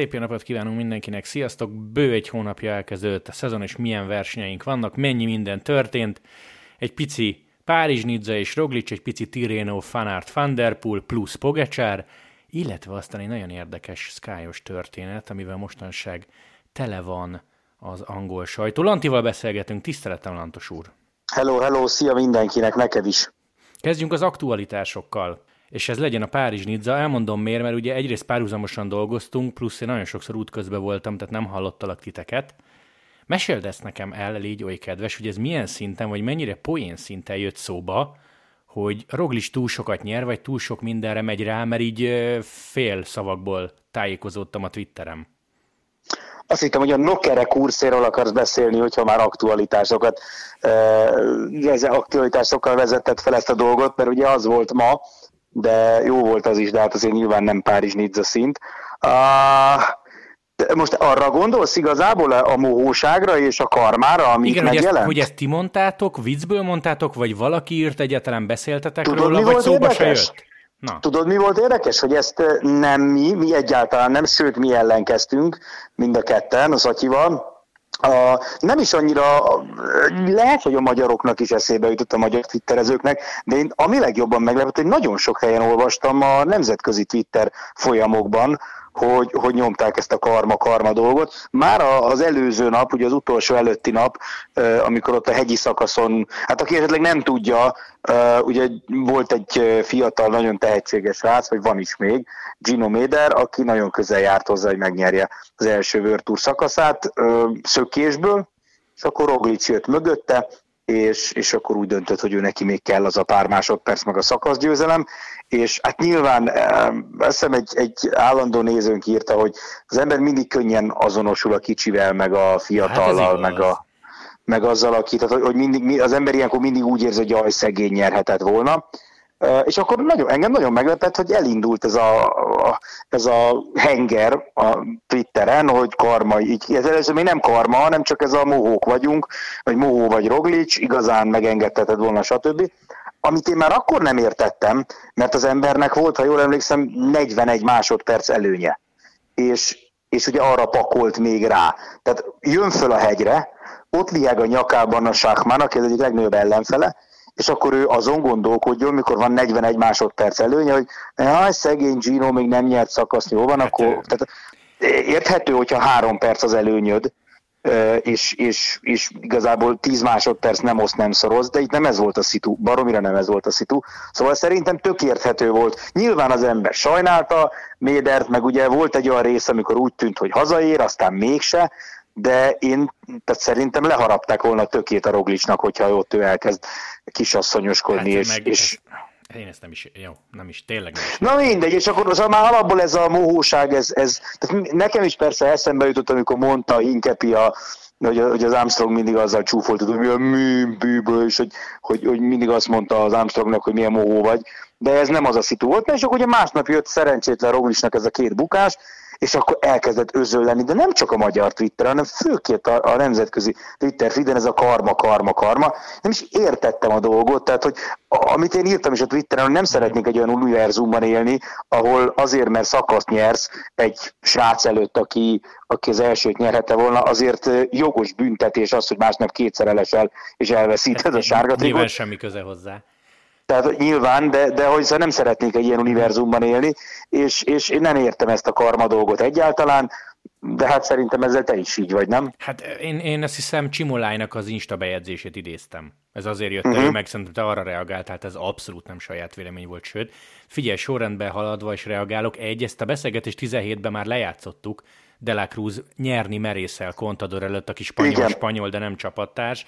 Szép jó napot kívánunk mindenkinek, sziasztok! Bő egy hónapja elkezdődött a szezon, és milyen versenyeink vannak, mennyi minden történt. Egy pici Párizs, Nizza és Roglic, egy pici Tirreno, Fanart, Van Der Poel plusz Pogacsár, illetve aztán egy nagyon érdekes skyos történet, amivel mostanság tele van az angol sajtó. Lantival beszélgetünk, tiszteletem Lantos úr! Hello, hello, szia mindenkinek, neked is! Kezdjünk az aktualitásokkal és ez legyen a Párizs-Nizza. Elmondom miért, mert ugye egyrészt párhuzamosan dolgoztunk, plusz én nagyon sokszor útközben voltam, tehát nem hallottalak titeket. Meséld ezt nekem el, légy oly kedves, hogy ez milyen szinten, vagy mennyire poén szinten jött szóba, hogy Roglis túl sokat nyer, vagy túl sok mindenre megy rá, mert így fél szavakból tájékozódtam a Twitterem. Azt hittem, hogy a Nokere kurszéről akarsz beszélni, hogyha már aktualitásokat, aktualitásokkal vezetett fel ezt a dolgot, mert ugye az volt ma, de jó volt az is, de hát azért nyilván nem Párizs-Nizza szint. Uh, most arra gondolsz igazából a mohóságra és a karmára, amit Igen, megjelent? Hogy ezt, hogy ezt ti mondtátok, viccből mondtátok, vagy valaki írt, egyáltalán beszéltetek Tudod, róla, mi vagy volt szóba érdekes? se jött? Na. Tudod, mi volt érdekes? Hogy ezt nem mi, mi egyáltalán nem, sőt, mi ellenkeztünk mind a ketten, az Atyival, a, nem is annyira, lehet, hogy a magyaroknak is eszébe jutott a magyar twitterezőknek, de én ami legjobban meglepett, hogy nagyon sok helyen olvastam a nemzetközi Twitter folyamokban, hogy, hogy nyomták ezt a karma-karma dolgot. Már az előző nap, ugye az utolsó előtti nap, amikor ott a hegyi szakaszon, hát aki esetleg nem tudja, ugye volt egy fiatal, nagyon tehetséges rác, vagy van is még, Gino Méder, aki nagyon közel járt hozzá, hogy megnyerje az első World Tour szakaszát szökésből, és akkor Roglic jött mögötte, és, és akkor úgy döntött, hogy ő neki még kell az a pár másodperc meg a szakaszgyőzelem, és hát nyilván azt hiszem egy, egy állandó nézőnk írta, hogy az ember mindig könnyen azonosul a kicsivel, meg a fiatallal, hát meg, a, meg azzal, aki, tehát hogy mindig, az ember ilyenkor mindig úgy érzi, hogy jaj, szegény nyerhetett volna, és akkor nagyon, engem nagyon meglepett, hogy elindult ez a, ez a henger a Twitteren, hogy karma, így, ez először még nem karma, hanem csak ez a mohók vagyunk, vagy mohó vagy roglics, igazán megengedheted volna, stb. Amit én már akkor nem értettem, mert az embernek volt, ha jól emlékszem, 41 másodperc előnye. És, és ugye arra pakolt még rá. Tehát jön föl a hegyre, ott lieg a nyakában a Sákmán, aki az egyik legnagyobb ellenfele, és akkor ő azon gondolkodjon, mikor van 41 másodperc előnye, hogy jaj, szegény Gino még nem nyert szakaszt, jó van, hát akkor... Ő... Tehát, érthető, hogyha három perc az előnyöd, és, és, és igazából 10 másodperc nem oszt, nem szoroz, de itt nem ez volt a szitu, baromira nem ez volt a szitu. Szóval szerintem tök érthető volt. Nyilván az ember sajnálta Médert, meg ugye volt egy olyan rész, amikor úgy tűnt, hogy hazaér, aztán mégse, de én tehát szerintem leharapták volna a tökét a Roglicsnak, hogyha ott ő elkezd kisasszonyoskodni. Hát, és, meg, és... Én ezt nem is, jó, nem is, tényleg nem is. Na mindegy, és akkor az már alapból ez a mohóság, ez, ez tehát nekem is persze eszembe jutott, amikor mondta Hinkepi a, hogy, hogy az Armstrong mindig azzal csúfolt, hogy milyen műből, és hogy, hogy, hogy, mindig azt mondta az Armstrongnak, hogy milyen mohó vagy, de ez nem az a szitu volt, és akkor ugye másnap jött szerencsétlen Roglicsnak ez a két bukás, és akkor elkezdett özölleni, de nem csak a magyar Twitter, hanem főként a, a nemzetközi Twitter feeden ez a karma, karma, karma. Nem is értettem a dolgot, tehát hogy amit én írtam is a Twitteren, hogy nem szeretnék egy olyan univerzumban élni, ahol azért, mert szakaszt nyersz egy srác előtt, aki, aki az elsőt nyerhette volna, azért jogos büntetés az, hogy másnap kétszer elesel és elveszíted a sárga trikot. Nyilván semmi köze hozzá. Tehát nyilván, de, de hogy nem szeretnék egy ilyen univerzumban élni, és, és én nem értem ezt a karma dolgot egyáltalán, de hát szerintem ezzel te is így vagy, nem? Hát én, én azt hiszem Csimolájnak az Insta bejegyzését idéztem. Ez azért jött uh-huh. elő, meg szerintem te arra reagáltál, ez abszolút nem saját vélemény volt, sőt. Figyelj, sorrendben haladva is reagálok. Egy, ezt a beszélgetést 17-ben már lejátszottuk, De La Cruz nyerni merészel Contador előtt, aki spanyol-spanyol, de nem csapattárs.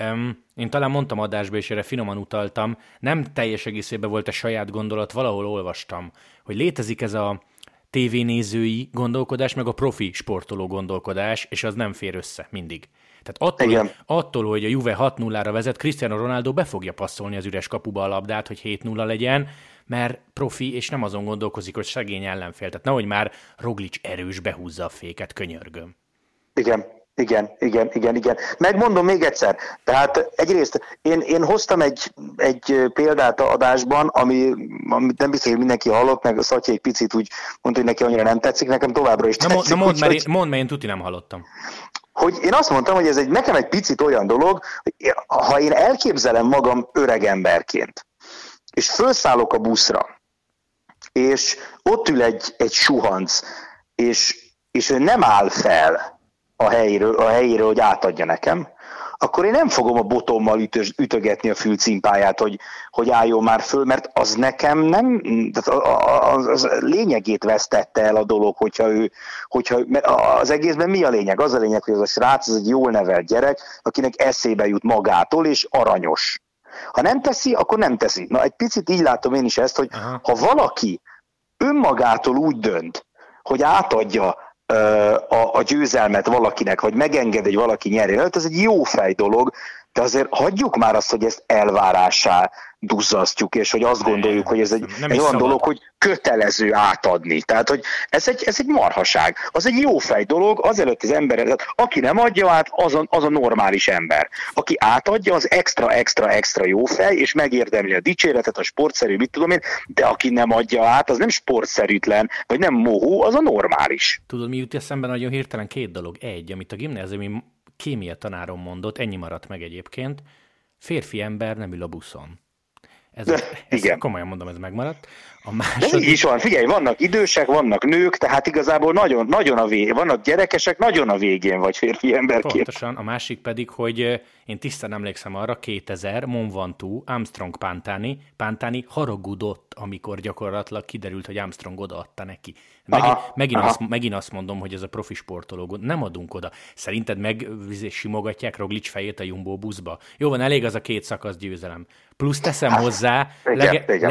Um, én talán mondtam adásba, és erre finoman utaltam, nem teljes egészében volt a saját gondolat, valahol olvastam, hogy létezik ez a tévénézői gondolkodás, meg a profi sportoló gondolkodás, és az nem fér össze mindig. Tehát attól, Igen. attól hogy a Juve 6-0-ra vezet, Cristiano Ronaldo be fogja passzolni az üres kapuba a labdát, hogy 7-0 legyen, mert profi, és nem azon gondolkozik, hogy szegény ellenfél. Tehát nehogy már Roglic erős behúzza a féket, könyörgöm. Igen, Igen, igen, igen, igen. Megmondom még egyszer. Tehát egyrészt én, én hoztam egy, egy példát a adásban, ami, amit nem biztos, hogy mindenki hallott, meg a Szatya egy picit úgy mondta, hogy neki annyira nem tetszik, nekem továbbra is na, tetszik. Na mondd, úgy, mert, mondd, mert én tuti nem hallottam. Hogy én azt mondtam, hogy ez egy, nekem egy picit olyan dolog, hogy ha én elképzelem magam öreg emberként, és felszállok a buszra, és ott ül egy, egy suhanc, és, és ő nem áll fel, a helyéről, a helyéről, hogy átadja nekem, akkor én nem fogom a botommal ütös, ütögetni a fülcimpáját, hogy, hogy álljon már föl, mert az nekem nem, tehát az, az lényegét vesztette el a dolog, hogyha ő, hogyha, mert az egészben mi a lényeg? Az a lényeg, hogy az a srác, az egy jól nevelt gyerek, akinek eszébe jut magától, és aranyos. Ha nem teszi, akkor nem teszi. Na, egy picit így látom én is ezt, hogy Aha. ha valaki önmagától úgy dönt, hogy átadja a, a győzelmet valakinek, vagy megenged, hogy valaki nyerjen, hát ez egy jó fej dolog, de azért hagyjuk már azt, hogy ezt elvárásá duzzasztjuk, és hogy azt gondoljuk, hogy ez egy, nem egy olyan szabad. dolog, hogy kötelező átadni. Tehát, hogy ez egy, ez egy marhaság. Az egy jó fej dolog, azelőtt az ember, tehát aki nem adja át, az a, az a normális ember. Aki átadja, az extra, extra, extra jó fej, és megérdemli a dicséretet, a sportszerű, mit tudom én, de aki nem adja át, az nem sportszerűtlen, vagy nem mohó, az a normális. Tudod, mi jut eszembe nagyon hirtelen két dolog. Egy, amit a gimnáziumi kémia tanárom mondott, ennyi maradt meg egyébként, férfi ember nem ül a buszon. Ez, ez Igen. komolyan mondom, ez megmaradt. A második... De így is van, figyelj, vannak idősek, vannak nők, tehát igazából nagyon, nagyon a végén, vannak gyerekesek, nagyon a végén vagy férfi emberként. Pontosan, a másik pedig, hogy én tisztán emlékszem arra, 2000, Mont Ventoux, Armstrong Pantani, Pantani haragudott, amikor gyakorlatilag kiderült, hogy Armstrong odaadta neki. Megint, aha, megint, aha. Azt, megint azt mondom, hogy ez a profi sportoló, nem adunk oda. Szerinted meg simogatják Roglic fejét a Jumbo buszba? Jó van, elég az a két szakasz győzelem. Plusz teszem hozzá, lege- igen.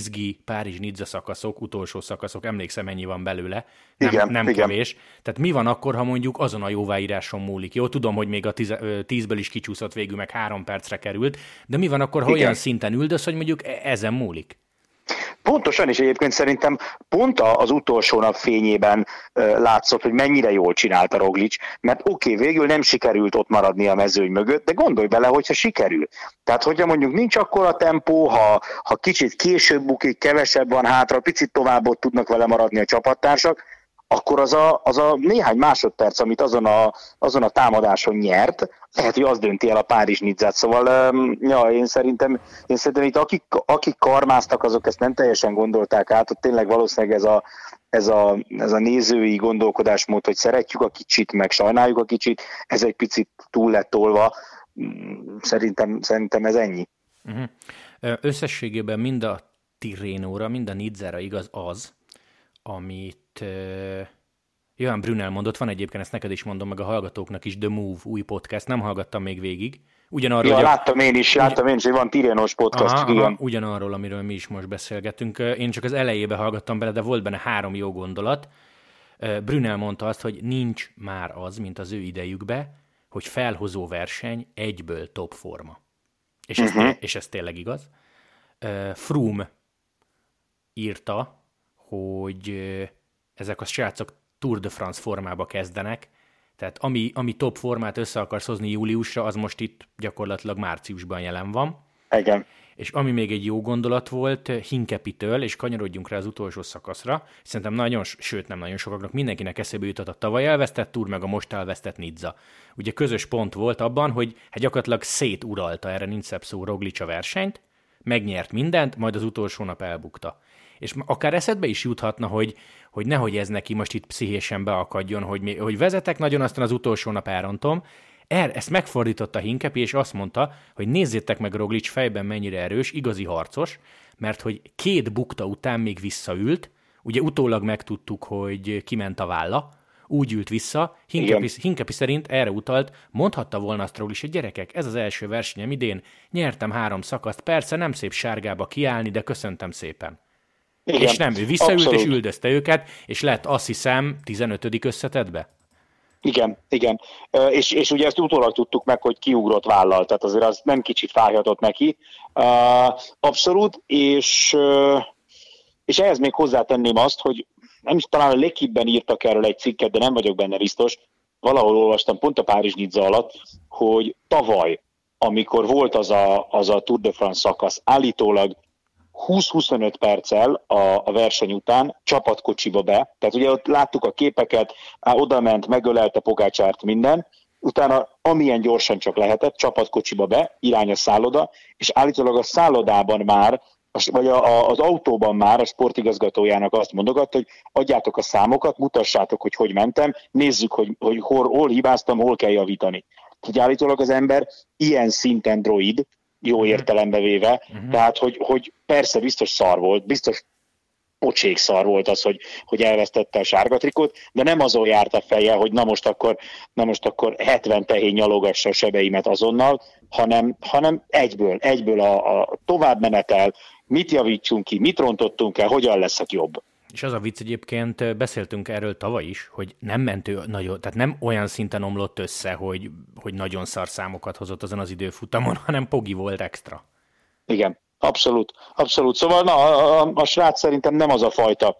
Izgi Párizs-Nizza szakaszok, utolsó szakaszok, emlékszem ennyi van belőle, nem, igen, nem igen. kevés. Tehát mi van akkor, ha mondjuk azon a jóváíráson múlik? Jó, tudom, hogy még a tíz, tízből is kicsúszott végül, meg három percre került, de mi van akkor, ha igen. olyan szinten üldöz, hogy mondjuk e- ezen múlik? Pontosan, és egyébként szerintem pont az utolsó nap fényében látszott, hogy mennyire jól csinálta Roglic, mert oké, okay, végül nem sikerült ott maradni a mezőny mögött, de gondolj bele, hogyha sikerül. Tehát, hogyha mondjuk nincs akkor a tempó, ha, ha kicsit később bukik, kevesebb van hátra, picit tovább ott tudnak vele maradni a csapattársak, akkor az a, az a néhány másodperc, amit azon a, azon a támadáson nyert, lehet, hogy az dönti el a Párizs Nidzát. Szóval ja, én szerintem, én szerintem itt akik, akik karmáztak, azok ezt nem teljesen gondolták át, ott tényleg valószínűleg ez a, ez a, ez a nézői gondolkodásmód, hogy szeretjük a kicsit, meg sajnáljuk a kicsit, ez egy picit túl lett tolva. Szerintem, szerintem ez ennyi. Uh-huh. Összességében mind a Tirénóra, mind a Nidzára igaz az, amit Johan Brunel mondott, van egyébként, ezt neked is mondom, meg a hallgatóknak is, The Move új podcast, nem hallgattam még végig. Ugyanarról, ja, láttam én is, láttam én is, hogy van Tirénos podcast, aha, igen. Aha, ugyanarról, amiről mi is most beszélgetünk. Én csak az elejébe hallgattam bele, de volt benne három jó gondolat. Brunel mondta azt, hogy nincs már az, mint az ő idejükbe, hogy felhozó verseny egyből top forma. És ez, uh-huh. és ez tényleg igaz. Froome írta, hogy ezek a srácok Tour de France formába kezdenek, tehát ami, ami top formát össze akarsz hozni júliusra, az most itt gyakorlatilag márciusban jelen van. Igen. És ami még egy jó gondolat volt Hinkepitől, és kanyarodjunk rá az utolsó szakaszra, szerintem nagyon, sőt nem nagyon sokaknak, mindenkinek eszébe jutott a tavaly elvesztett túr, meg a most elvesztett Nizza. Ugye közös pont volt abban, hogy hát gyakorlatilag széturalta, erre nincs szebb szó, Roglic a versenyt, megnyert mindent, majd az utolsó nap elbukta és akár eszedbe is juthatna, hogy, hogy nehogy ez neki most itt pszichésen beakadjon, hogy, hogy vezetek nagyon, aztán az utolsó nap elrontom. Er, ezt megfordította Hinkepi, és azt mondta, hogy nézzétek meg Roglic fejben mennyire erős, igazi harcos, mert hogy két bukta után még visszaült, ugye utólag megtudtuk, hogy kiment a válla, úgy ült vissza, Hinkepi, Hinkepi szerint erre utalt, mondhatta volna azt Roglic, hogy gyerekek, ez az első versenyem idén, nyertem három szakaszt, persze nem szép sárgába kiállni, de köszöntem szépen. Igen. És nem, ő visszaült Abszolút. és üldözte őket, és lett azt hiszem 15. összetetbe. Igen, igen. És, és ugye ezt utólag tudtuk meg, hogy kiugrott vállal, tehát azért az nem kicsit fájhatott neki. Abszolút, és, és ehhez még hozzátenném azt, hogy nem is talán a legkibben írtak erről egy cikket, de nem vagyok benne biztos, valahol olvastam pont a Párizs Nizza alatt, hogy tavaly, amikor volt az a, az a Tour de France szakasz, állítólag 20-25 perccel a, a verseny után csapatkocsiba be, tehát ugye ott láttuk a képeket, á, oda ment, megölelte Pogácsárt minden, utána amilyen gyorsan csak lehetett, csapatkocsiba be, irány a szálloda, és állítólag a szállodában már vagy a, a, az autóban már a sportigazgatójának azt mondogatta, hogy adjátok a számokat, mutassátok, hogy hogy mentem, nézzük, hogy, hogy hol, hol hibáztam, hol kell javítani. Hogy állítólag az ember ilyen szinten droid, jó mhm. értelembe véve, uh-huh. tehát hogy, hogy persze biztos szar volt, biztos pocsék szar volt az, hogy, hogy elvesztette a sárga trikót, de nem azon járt a feje, hogy na most akkor, na most akkor 70 tehén nyalogassa a sebeimet azonnal, hanem, hanem egyből, egyből a, a továbbmenetel, mit javítsunk ki, mit rontottunk el, hogyan leszek jobb. És az a vicc egyébként, beszéltünk erről tavaly is, hogy nem mentő nagyon, tehát nem olyan szinten omlott össze, hogy, hogy nagyon szar számokat hozott azon az időfutamon, hanem Pogi volt extra. Igen, abszolút, abszolút. Szóval na, a, a, a srác szerintem nem az a fajta,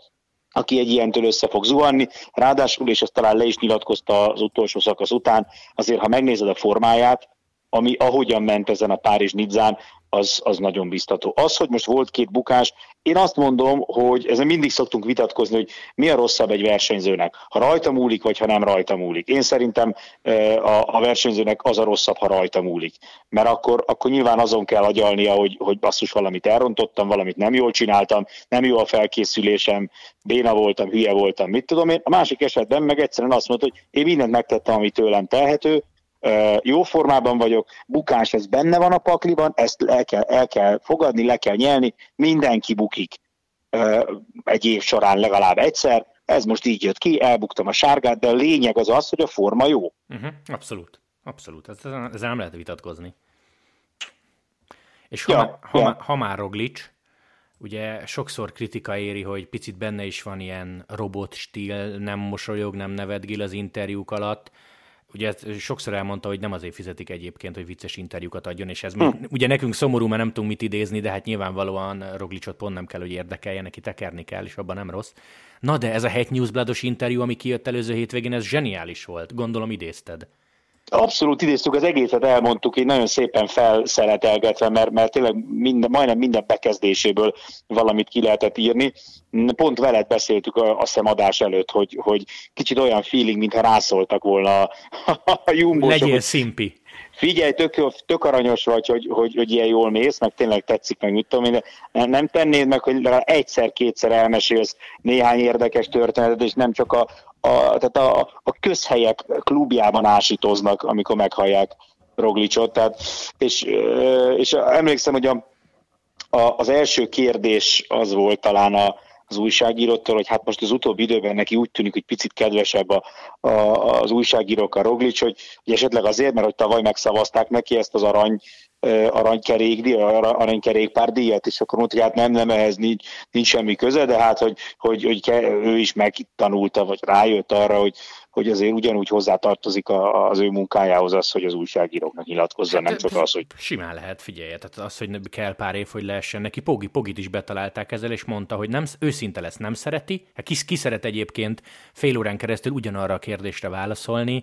aki egy ilyentől össze fog zuhanni, ráadásul, és ezt talán le is nyilatkozta az utolsó szakasz után, azért ha megnézed a formáját, ami ahogyan ment ezen a Párizs Nidzán, az, az nagyon biztató. Az, hogy most volt két bukás, én azt mondom, hogy ezen mindig szoktunk vitatkozni, hogy mi a rosszabb egy versenyzőnek, ha rajta múlik, vagy ha nem rajta múlik. Én szerintem a, a versenyzőnek az a rosszabb, ha rajta múlik. Mert akkor, akkor nyilván azon kell agyalnia, hogy, hogy basszus valamit elrontottam, valamit nem jól csináltam, nem jó a felkészülésem, béna voltam, hülye voltam, mit tudom én. A másik esetben meg egyszerűen azt mondta, hogy én mindent megtettem, ami tőlem telhető, jó formában vagyok, bukás ez benne van a pakliban, ezt el kell, el kell fogadni, le kell nyelni, mindenki bukik egy év során legalább egyszer, ez most így jött ki, elbuktam a sárgát, de a lényeg az az, hogy a forma jó. Uh-huh, abszolút, abszolút, ezzel, ezzel nem lehet vitatkozni. És ha, ja, ha, ja. ha már Roglic, ugye sokszor kritika éri, hogy picit benne is van ilyen robot stíl, nem mosolyog, nem nevetgél az interjúk alatt, ugye ezt sokszor elmondta, hogy nem azért fizetik egyébként, hogy vicces interjúkat adjon, és ez hm. ugye nekünk szomorú, mert nem tudunk mit idézni, de hát nyilvánvalóan Roglicot pont nem kell, hogy érdekelje, neki tekerni kell, és abban nem rossz. Na de ez a Het Newsblados interjú, ami kijött előző hétvégén, ez zseniális volt. Gondolom idézted. Abszolút idéztük, az egészet elmondtuk, így nagyon szépen felszeletelgetve, mert, mert tényleg minden, majdnem minden bekezdéséből valamit ki lehetett írni. Pont veled beszéltük a, a szemadás előtt, hogy, hogy kicsit olyan feeling, mintha rászóltak volna a, a jumbósok. Legyél szimpi. Figyelj, tök, tök aranyos vagy, hogy, hogy, hogy ilyen jól mész, meg tényleg tetszik, meg mit tudom én, de nem tennéd meg, hogy egyszer-kétszer elmesélsz néhány érdekes történetet, és nem csak a, a, tehát a, a közhelyek klubjában ásítoznak, amikor meghallják Roglicot. Tehát, és, és emlékszem, hogy a, a, az első kérdés az volt talán a, az újságírótól, hogy hát most az utóbbi időben neki úgy tűnik, hogy picit kedvesebb a, a, az újságírók a Roglic, hogy, hogy esetleg azért, mert hogy tavaly megszavazták neki ezt az arany aranykerék, aranykerékpár díjat, és akkor mondta, hogy hát nem, nem, ehhez nincs, nincs semmi köze, de hát, hogy, hogy, hogy ő is megtanulta, vagy rájött arra, hogy, hogy azért ugyanúgy hozzátartozik az ő munkájához az, hogy az újságíróknak nyilatkozza, hát, nem csak az, hogy... Simán lehet, figyelje, tehát az, hogy kell pár év, hogy lehessen neki. Pogi, Pogit is betalálták ezzel, és mondta, hogy nem, őszinte lesz, nem szereti. Hát ki, ki szeret egyébként fél órán keresztül ugyanarra a kérdésre válaszolni,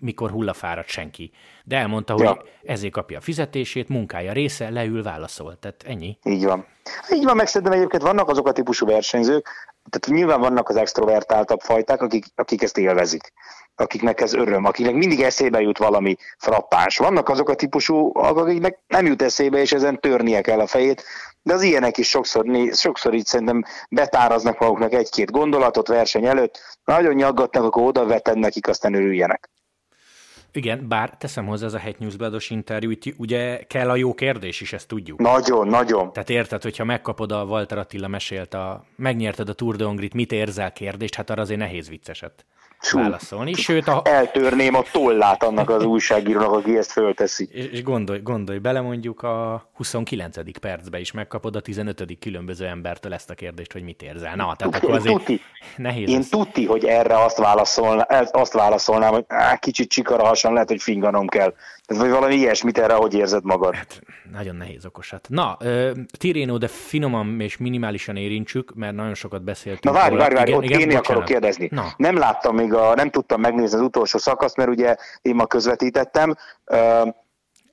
mikor hullafáradt senki. De elmondta, hogy ja. ezért kapja a fizetését, munkája része, leül, válaszol. Tehát ennyi. Így van. Így van, meg szerintem egyébként vannak azok a típusú versenyzők, tehát nyilván vannak az extrovertáltabb fajták, akik, akik ezt élvezik, akiknek ez öröm, akiknek mindig eszébe jut valami frappáns. Vannak azok a típusú, akiknek nem jut eszébe, és ezen törnie kell a fejét, de az ilyenek is sokszor, sokszor így szerintem betáraznak maguknak egy-két gondolatot verseny előtt, nagyon nyaggatnak, akkor oda veted nekik, aztán örüljenek. Igen, bár teszem hozzá ez a Het Newsblados interjú, itt ugye kell a jó kérdés is, ezt tudjuk. Nagyon, nagyon. Tehát érted, hogyha megkapod a Walter Attila mesélt, a, megnyerted a Tour de Hongrit, mit érzel kérdést, hát arra azért nehéz vicceset. Válaszolni. Sőt, a... Eltörném a tollát annak az újságírónak, aki ezt fölteszi. És, és gondolj, gondolj bele, mondjuk a 29. percbe is megkapod a 15. különböző embertől ezt a kérdést, hogy mit érzel. Na, tehát akkor azért tuti. nehéz. Én tuti, hogy erre azt, válaszolná, azt válaszolnám, hogy á, kicsit csikarahasan lehet, hogy finganom kell. Vagy valami ilyesmit erre, hogy érzed magad. Hát, nagyon nehéz okosat. Na, Tireno, de finoman és minimálisan érintsük, mert nagyon sokat beszéltünk. Na várj, várj, várj, ott igen, én akarok kérdezni. Na. Nem láttam még a, nem tudtam megnézni az utolsó szakaszt, mert ugye én ma közvetítettem.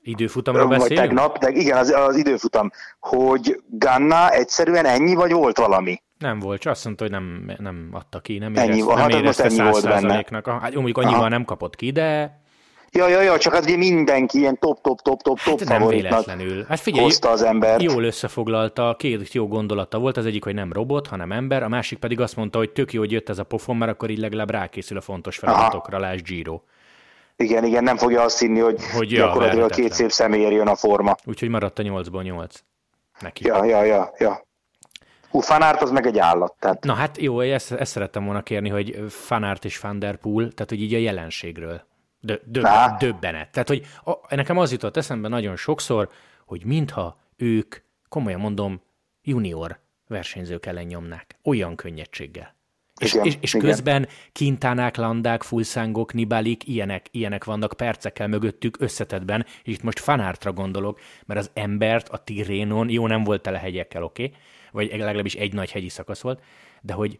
Időfutamról beszélünk? Vagy tegnap, de igen, az, az időfutam, hogy Ganna egyszerűen ennyi, vagy volt valami? Nem volt, csak azt mondta, hogy nem, nem adta ki, nem ennyi, érezte, hát nem érezte ennyi volt benne. Hát mondjuk annyival Aha. nem kapott ki, de Ja, ja, ja, csak az ugye mindenki ilyen top, top, top, top, top hát nem véletlenül. Hát figyelj, hozta az ember. Jól összefoglalta, két jó gondolata volt, az egyik, hogy nem robot, hanem ember, a másik pedig azt mondta, hogy tök jó, hogy jött ez a pofon, mert akkor így legalább rákészül a fontos feladatokra, lásd Giro. Igen, igen, nem fogja azt hinni, hogy, hogy ja, gyakorlatilag a két szép személyért jön a forma. Úgyhogy maradt a 8-ból 8. Neki. Ja, ja, ja, ja. Hú, Fanárt az meg egy állat. Tehát... Na hát jó, ezt, ezt szerettem volna kérni, hogy Fanárt és Van der Poel, tehát hogy így a jelenségről. Dö, dö, döbbenet. Tehát, hogy a, nekem az jutott eszembe nagyon sokszor, hogy mintha ők, komolyan mondom, junior versenyzők ellen nyomnák. Olyan könnyedséggel. És, igen, és, és igen. közben kintánák, landák, fulszángok, nibalik, ilyenek, ilyenek vannak percekkel mögöttük összetetben, és itt most fanártra gondolok, mert az embert a Tirénon, jó, nem volt tele hegyekkel, oké, okay? vagy legalábbis egy nagy hegyi szakasz volt, de hogy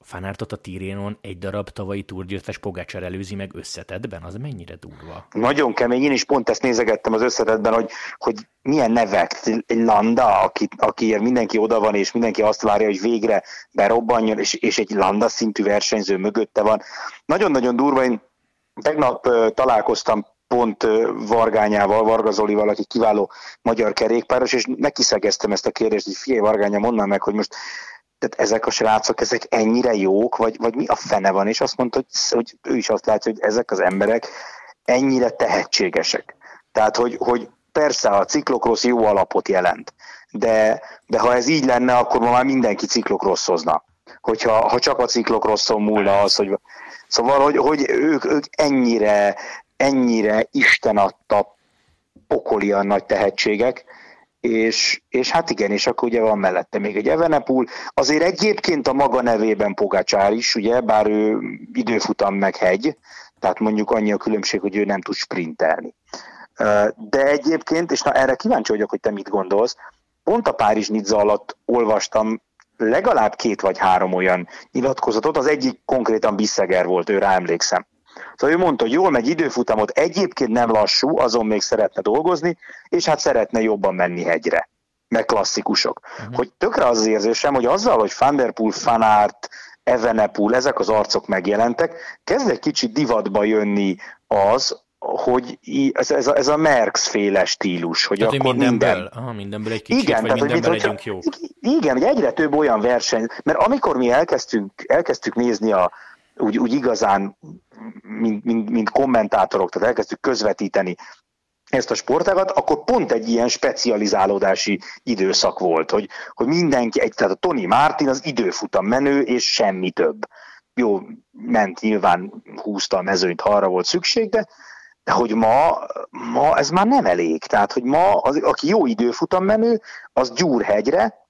Fanártot a Tirénon egy darab tavalyi túrgyőztes Pogácsár előzi meg összetetben, az mennyire durva? Nagyon kemény, én is pont ezt nézegettem az összetetben, hogy, hogy milyen nevek, egy Landa, aki, akiért mindenki oda van, és mindenki azt várja, hogy végre berobbanjon, és, és egy Landa szintű versenyző mögötte van. Nagyon-nagyon durva, én tegnap találkoztam pont Vargányával, Varga Zolival, aki kiváló magyar kerékpáros, és megkiszegeztem ezt a kérdést, hogy figyelj Vargánya, mondd meg, hogy most tehát ezek a srácok, ezek ennyire jók, vagy, vagy mi a fene van? És azt mondta, hogy, hogy ő is azt látja, hogy ezek az emberek ennyire tehetségesek. Tehát, hogy, hogy persze a ciklokrosz jó alapot jelent, de, de ha ez így lenne, akkor ma már mindenki ciklokrosszozna. Hogyha ha csak a ciklokrosszon múlna az, hogy... Szóval, hogy, hogy ők, ők ennyire, ennyire Isten adta pokolian nagy tehetségek, és, és hát igen, és akkor ugye van mellette még egy Evenepul, azért egyébként a maga nevében Pogácsár is, ugye, bár ő időfutam meg hegy, tehát mondjuk annyi a különbség, hogy ő nem tud sprintelni. De egyébként, és na erre kíváncsi vagyok, hogy te mit gondolsz, pont a Párizs Nizza alatt olvastam legalább két vagy három olyan nyilatkozatot, az egyik konkrétan Bisszeger volt, őre emlékszem Szóval ő mondta, hogy jól megy időfutamot, egyébként nem lassú, azon még szeretne dolgozni, és hát szeretne jobban menni hegyre meg klasszikusok. Uh-huh. Hogy tökre az, érzésem, hogy azzal, hogy Van der Poel, Fanart, Evenepoel, ezek az arcok megjelentek, kezd egy kicsit divatba jönni az, hogy ez, ez, a, ez a Merckx féle stílus, hogy tehát, akkor mindenből, minden... Aha, mindenből egy kicsit, igen, vagy tehát, mindenből hogy, legyünk jó. Igen, hogy egyre több olyan verseny, mert amikor mi elkezdtünk, elkezdtük nézni a, úgy, úgy igazán, mint, mint, mint kommentátorok, tehát elkezdtük közvetíteni ezt a sportágat, akkor pont egy ilyen specializálódási időszak volt, hogy, hogy mindenki, egy, tehát a Tony Martin az időfutam menő, és semmi több. Jó, ment nyilván, húzta a mezőnyt, ha arra volt szükség, de, de hogy ma, ma ez már nem elég. Tehát, hogy ma, az, aki jó időfutam menő, az Gyúrhegyre,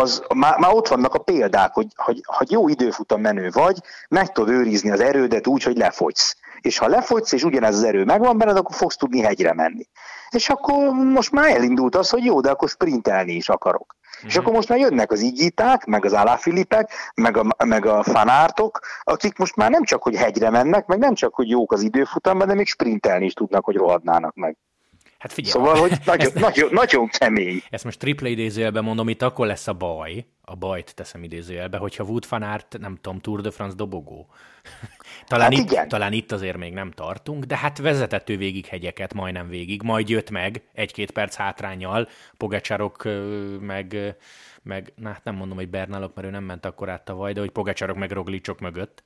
az már, már ott vannak a példák, hogy, hogy ha jó időfutam menő vagy, meg tudod őrizni az erődet úgy, hogy lefogysz. És ha lefogysz, és ugyanez az erő megvan benned, akkor fogsz tudni hegyre menni. És akkor most már elindult az, hogy jó, de akkor sprintelni is akarok. Mm-hmm. És mhm. akkor most már jönnek az igíták, meg az álláfilipek, meg a, meg a fanártok, akik most már nem csak, hogy hegyre mennek, meg nem csak, hogy jók az időfutamban, de még sprintelni is tudnak, hogy rohadnának meg. Hát figyelj. Szóval, hogy nagyon, nagyon, nagyon kemény. Ezt most triple idézőjelben mondom, itt akkor lesz a baj, a bajt teszem idézőjelbe, hogyha Wood van Aert, nem tudom, Tour de France dobogó. talán, hát itt, igen. talán itt azért még nem tartunk, de hát vezetett ő végig hegyeket, majdnem végig, majd jött meg egy-két perc hátrányjal, Pogacsárok meg, meg, na hát nem mondom, hogy Bernálok, mert ő nem ment akkor át tavaly, de hogy Pogacsárok meg Roglicsok mögött.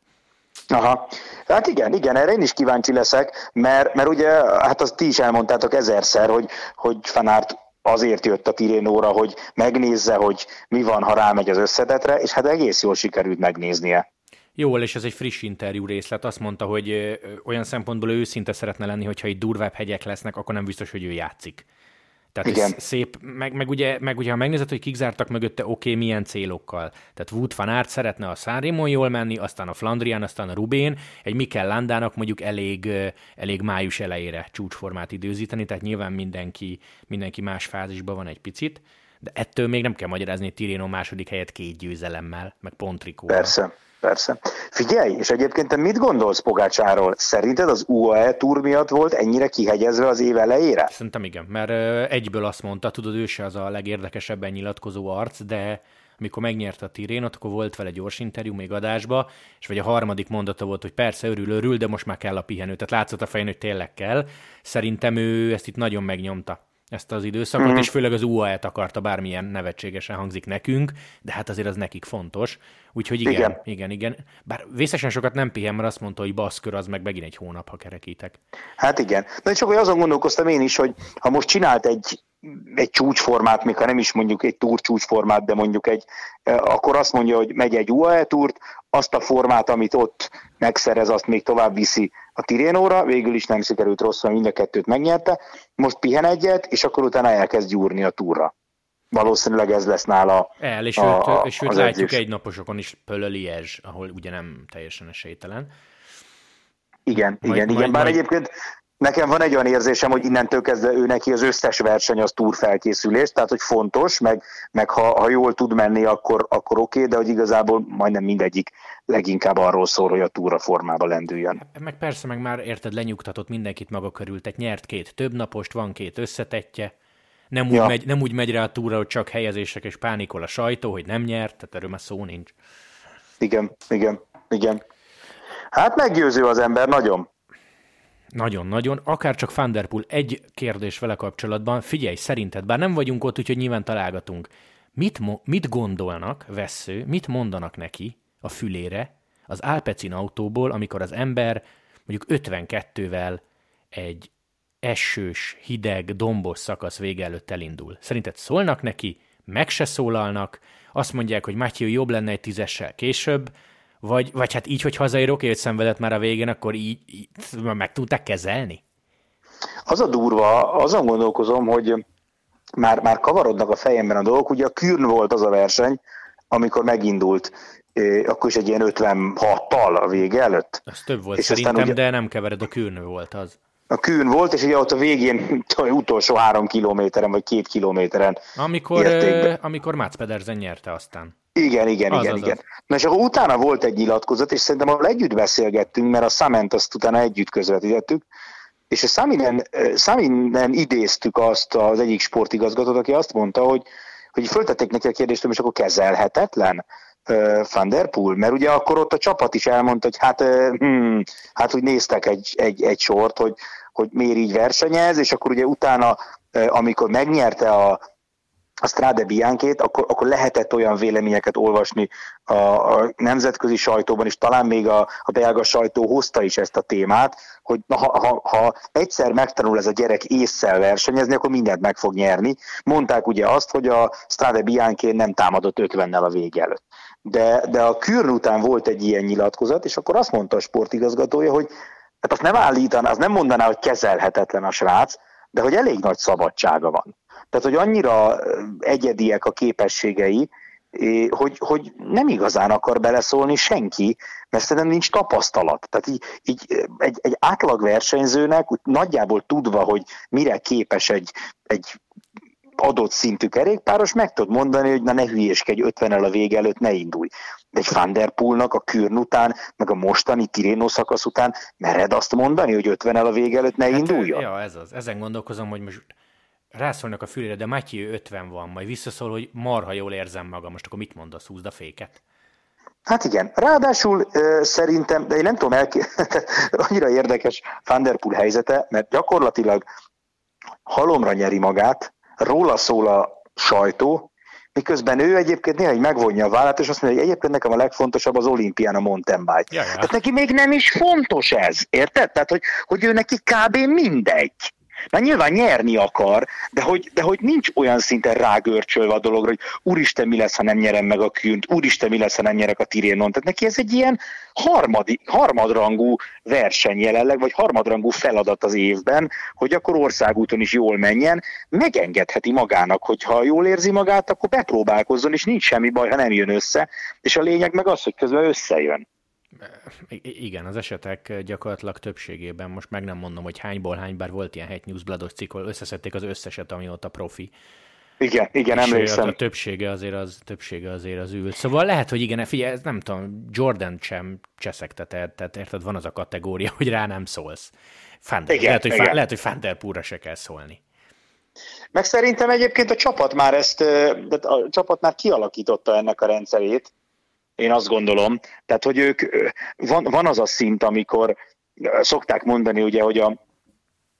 Aha. Hát igen, igen, erre én is kíváncsi leszek, mert, mert ugye, hát azt ti is elmondtátok ezerszer, hogy, hogy Fanárt azért jött a Tirénóra, hogy megnézze, hogy mi van, ha rámegy az összetetre, és hát egész jól sikerült megnéznie. Jól, és ez egy friss interjú részlet. Azt mondta, hogy olyan szempontból őszinte szeretne lenni, hogyha itt durvább hegyek lesznek, akkor nem biztos, hogy ő játszik. Tehát Igen. ez szép, meg, meg, ugye, meg ugye ha megnézed, hogy kik zártak mögötte, oké, okay, milyen célokkal. Tehát Wood van Aert szeretne a Sanremo jól menni, aztán a Flandrián, aztán a Rubén, egy Mikel Landának mondjuk elég, elég május elejére csúcsformát időzíteni, tehát nyilván mindenki, mindenki más fázisban van egy picit, de ettől még nem kell magyarázni Tireno második helyet két győzelemmel, meg pontrikóval. Persze. Persze. Figyelj, és egyébként te mit gondolsz Pogácsáról? Szerinted az UAE túr miatt volt ennyire kihegyezve az év elejére? Szerintem igen, mert egyből azt mondta, tudod, ő se az a legérdekesebben nyilatkozó arc, de amikor megnyerte a Tirénot, akkor volt vele gyors interjú még adásba, és vagy a harmadik mondata volt, hogy persze örül, örül, de most már kell a pihenő. Tehát látszott a fején, hogy tényleg kell. Szerintem ő ezt itt nagyon megnyomta ezt az időszakot, mm. és főleg az UAE-t akarta, bármilyen nevetségesen hangzik nekünk, de hát azért az nekik fontos. Úgyhogy igen, igen, igen. igen. Bár vészesen sokat nem pihen, mert azt mondta, hogy baszkör az meg megint egy hónap, ha kerekítek. Hát igen. De csak hogy azon gondolkoztam én is, hogy ha most csinált egy egy csúcsformát, még ha nem is mondjuk egy túr csúcsformát, de mondjuk egy, akkor azt mondja, hogy megy egy UAE túrt, azt a formát, amit ott megszerez, azt még tovább viszi a Tirénóra, végül is nem sikerült rosszul, mind a kettőt megnyerte, most pihen egyet, és akkor utána elkezd gyúrni a túra. Valószínűleg ez lesz nála El, és a, őt, a, és őt látjuk egy naposokon is Pölöliezs, ahol ugye nem teljesen esélytelen. Igen, majd, igen, majd, igen, bár majd... egyébként Nekem van egy olyan érzésem, hogy innentől kezdve ő neki az összes verseny az túrfelkészülés, tehát hogy fontos, meg, meg ha, ha jól tud menni, akkor, akkor oké, okay, de hogy igazából majdnem mindegyik leginkább arról szól, hogy a túra formába lendüljön. Meg persze, meg már érted, lenyugtatott mindenkit maga körül, tehát nyert két több napost, van két összetetje, nem úgy, ja. megy, nem úgy megy rá a túra, hogy csak helyezések és pánikol a sajtó, hogy nem nyert, tehát erről már szó nincs. Igen, igen, igen. Hát meggyőző az ember, nagyon. Nagyon-nagyon. Akár csak Fanderpool egy kérdés vele kapcsolatban. Figyelj, szerinted, bár nem vagyunk ott, úgyhogy nyilván találgatunk. Mit, mo- mit gondolnak, vesző, mit mondanak neki a fülére az Alpecin autóból, amikor az ember mondjuk 52-vel egy esős, hideg, dombos szakasz vége előtt elindul. Szerinted szólnak neki, meg se szólalnak, azt mondják, hogy Matthew jobb lenne egy tízessel később, vagy, vagy hát így, hogy hazaérok, egy szenvedett már a végén, akkor így, így meg tudták kezelni? Az a durva, azon gondolkozom, hogy már, már kavarodnak a fejemben a dolgok. Ugye a Kürn volt az a verseny, amikor megindult, akkor is egy ilyen 56-tal a vége előtt. Az több volt és szerintem, ugye, de nem kevered, a Kürn volt az. A Kürn volt, és ugye ott a végén utolsó három kilométeren, vagy két kilométeren Amikor, amikor Mats Pedersen nyerte aztán. Igen, igen, az, igen, az, igen. Az. Na és akkor utána volt egy nyilatkozat, és szerintem ahol együtt beszélgettünk, mert a Szament azt utána együtt közvetítettük, és a Száminen, Száminen idéztük azt az egyik sportigazgatót, aki azt mondta, hogy, hogy föltették neki a kérdést, hogy akkor kezelhetetlen uh, Van der Poel, mert ugye akkor ott a csapat is elmondta, hogy hát, uh, hmm, hát hogy néztek egy, egy, egy sort, hogy, hogy miért így versenyez, és akkor ugye utána, uh, amikor megnyerte a, a Strade Biancét, akkor, akkor lehetett olyan véleményeket olvasni a, a nemzetközi sajtóban, és talán még a, a belga sajtó hozta is ezt a témát, hogy ha, ha, ha egyszer megtanul ez a gyerek észszel versenyezni, akkor mindent meg fog nyerni. Mondták ugye azt, hogy a Strade Bianchi nem támadott 50-nel a vége előtt. De, de a Kürn után volt egy ilyen nyilatkozat, és akkor azt mondta a sportigazgatója, hogy hát azt nem állítaná, az nem mondaná, hogy kezelhetetlen a srác, de hogy elég nagy szabadsága van. Tehát, hogy annyira egyediek a képességei, hogy, hogy nem igazán akar beleszólni senki, mert szerintem nincs tapasztalat. Tehát így, így egy, egy átlag versenyzőnek úgy nagyjából tudva, hogy mire képes egy, egy adott szintű kerékpáros, meg tudod mondani, hogy na ne hülyéskedj 50 el a vége előtt, ne indulj. De egy Van der Poolnak a Kürn után, meg a mostani Tireno szakasz után mered azt mondani, hogy 50 el a vége előtt ne hát, induljon? Ja, ez az. Ezen gondolkozom, hogy most rászólnak a fülére, de Matyi 50 van, majd visszaszól, hogy marha jól érzem magam, most akkor mit mondasz, húzd a féket? Hát igen, ráadásul uh, szerintem, de én nem tudom, elké... annyira érdekes Van der Poel helyzete, mert gyakorlatilag halomra nyeri magát, róla szól a sajtó, miközben ő egyébként néha megvonja a vállát, és azt mondja, hogy egyébként nekem a legfontosabb az olimpián a mountain bike. Ja, ja. Tehát neki még nem is fontos ez, érted? Tehát, hogy, hogy ő neki kb. mindegy. Már nyilván nyerni akar, de hogy, de hogy nincs olyan szinten rágörcsölve a dologra, hogy úristen, mi lesz, ha nem nyerem meg a künt, úristen, mi lesz, ha nem nyerek a Tirénon. Tehát neki ez egy ilyen harmadi, harmadrangú verseny jelenleg, vagy harmadrangú feladat az évben, hogy akkor országúton is jól menjen, megengedheti magának, hogy ha jól érzi magát, akkor bepróbálkozzon, és nincs semmi baj, ha nem jön össze, és a lényeg meg az, hogy közben összejön. Igen, az esetek gyakorlatilag többségében, most meg nem mondom, hogy hányból hány, bár volt ilyen Head News Bloodos cikk, összeszedték az összeset, ami ott a profi Igen, igen, és emlékszem. A, többsége azért az, többsége azért az ült. Szóval lehet, hogy igen, figyelj, ez nem tudom, Jordan sem cseszegteted, tehát érted, van az a kategória, hogy rá nem szólsz. Fander, igen, lehet, hogy, igen. lehet, hogy Fanderpúra se kell szólni. Meg szerintem egyébként a csapat már ezt, a csapat már kialakította ennek a rendszerét, én azt gondolom. Tehát, hogy ők, van, van az a szint, amikor szokták mondani, ugye, hogy a,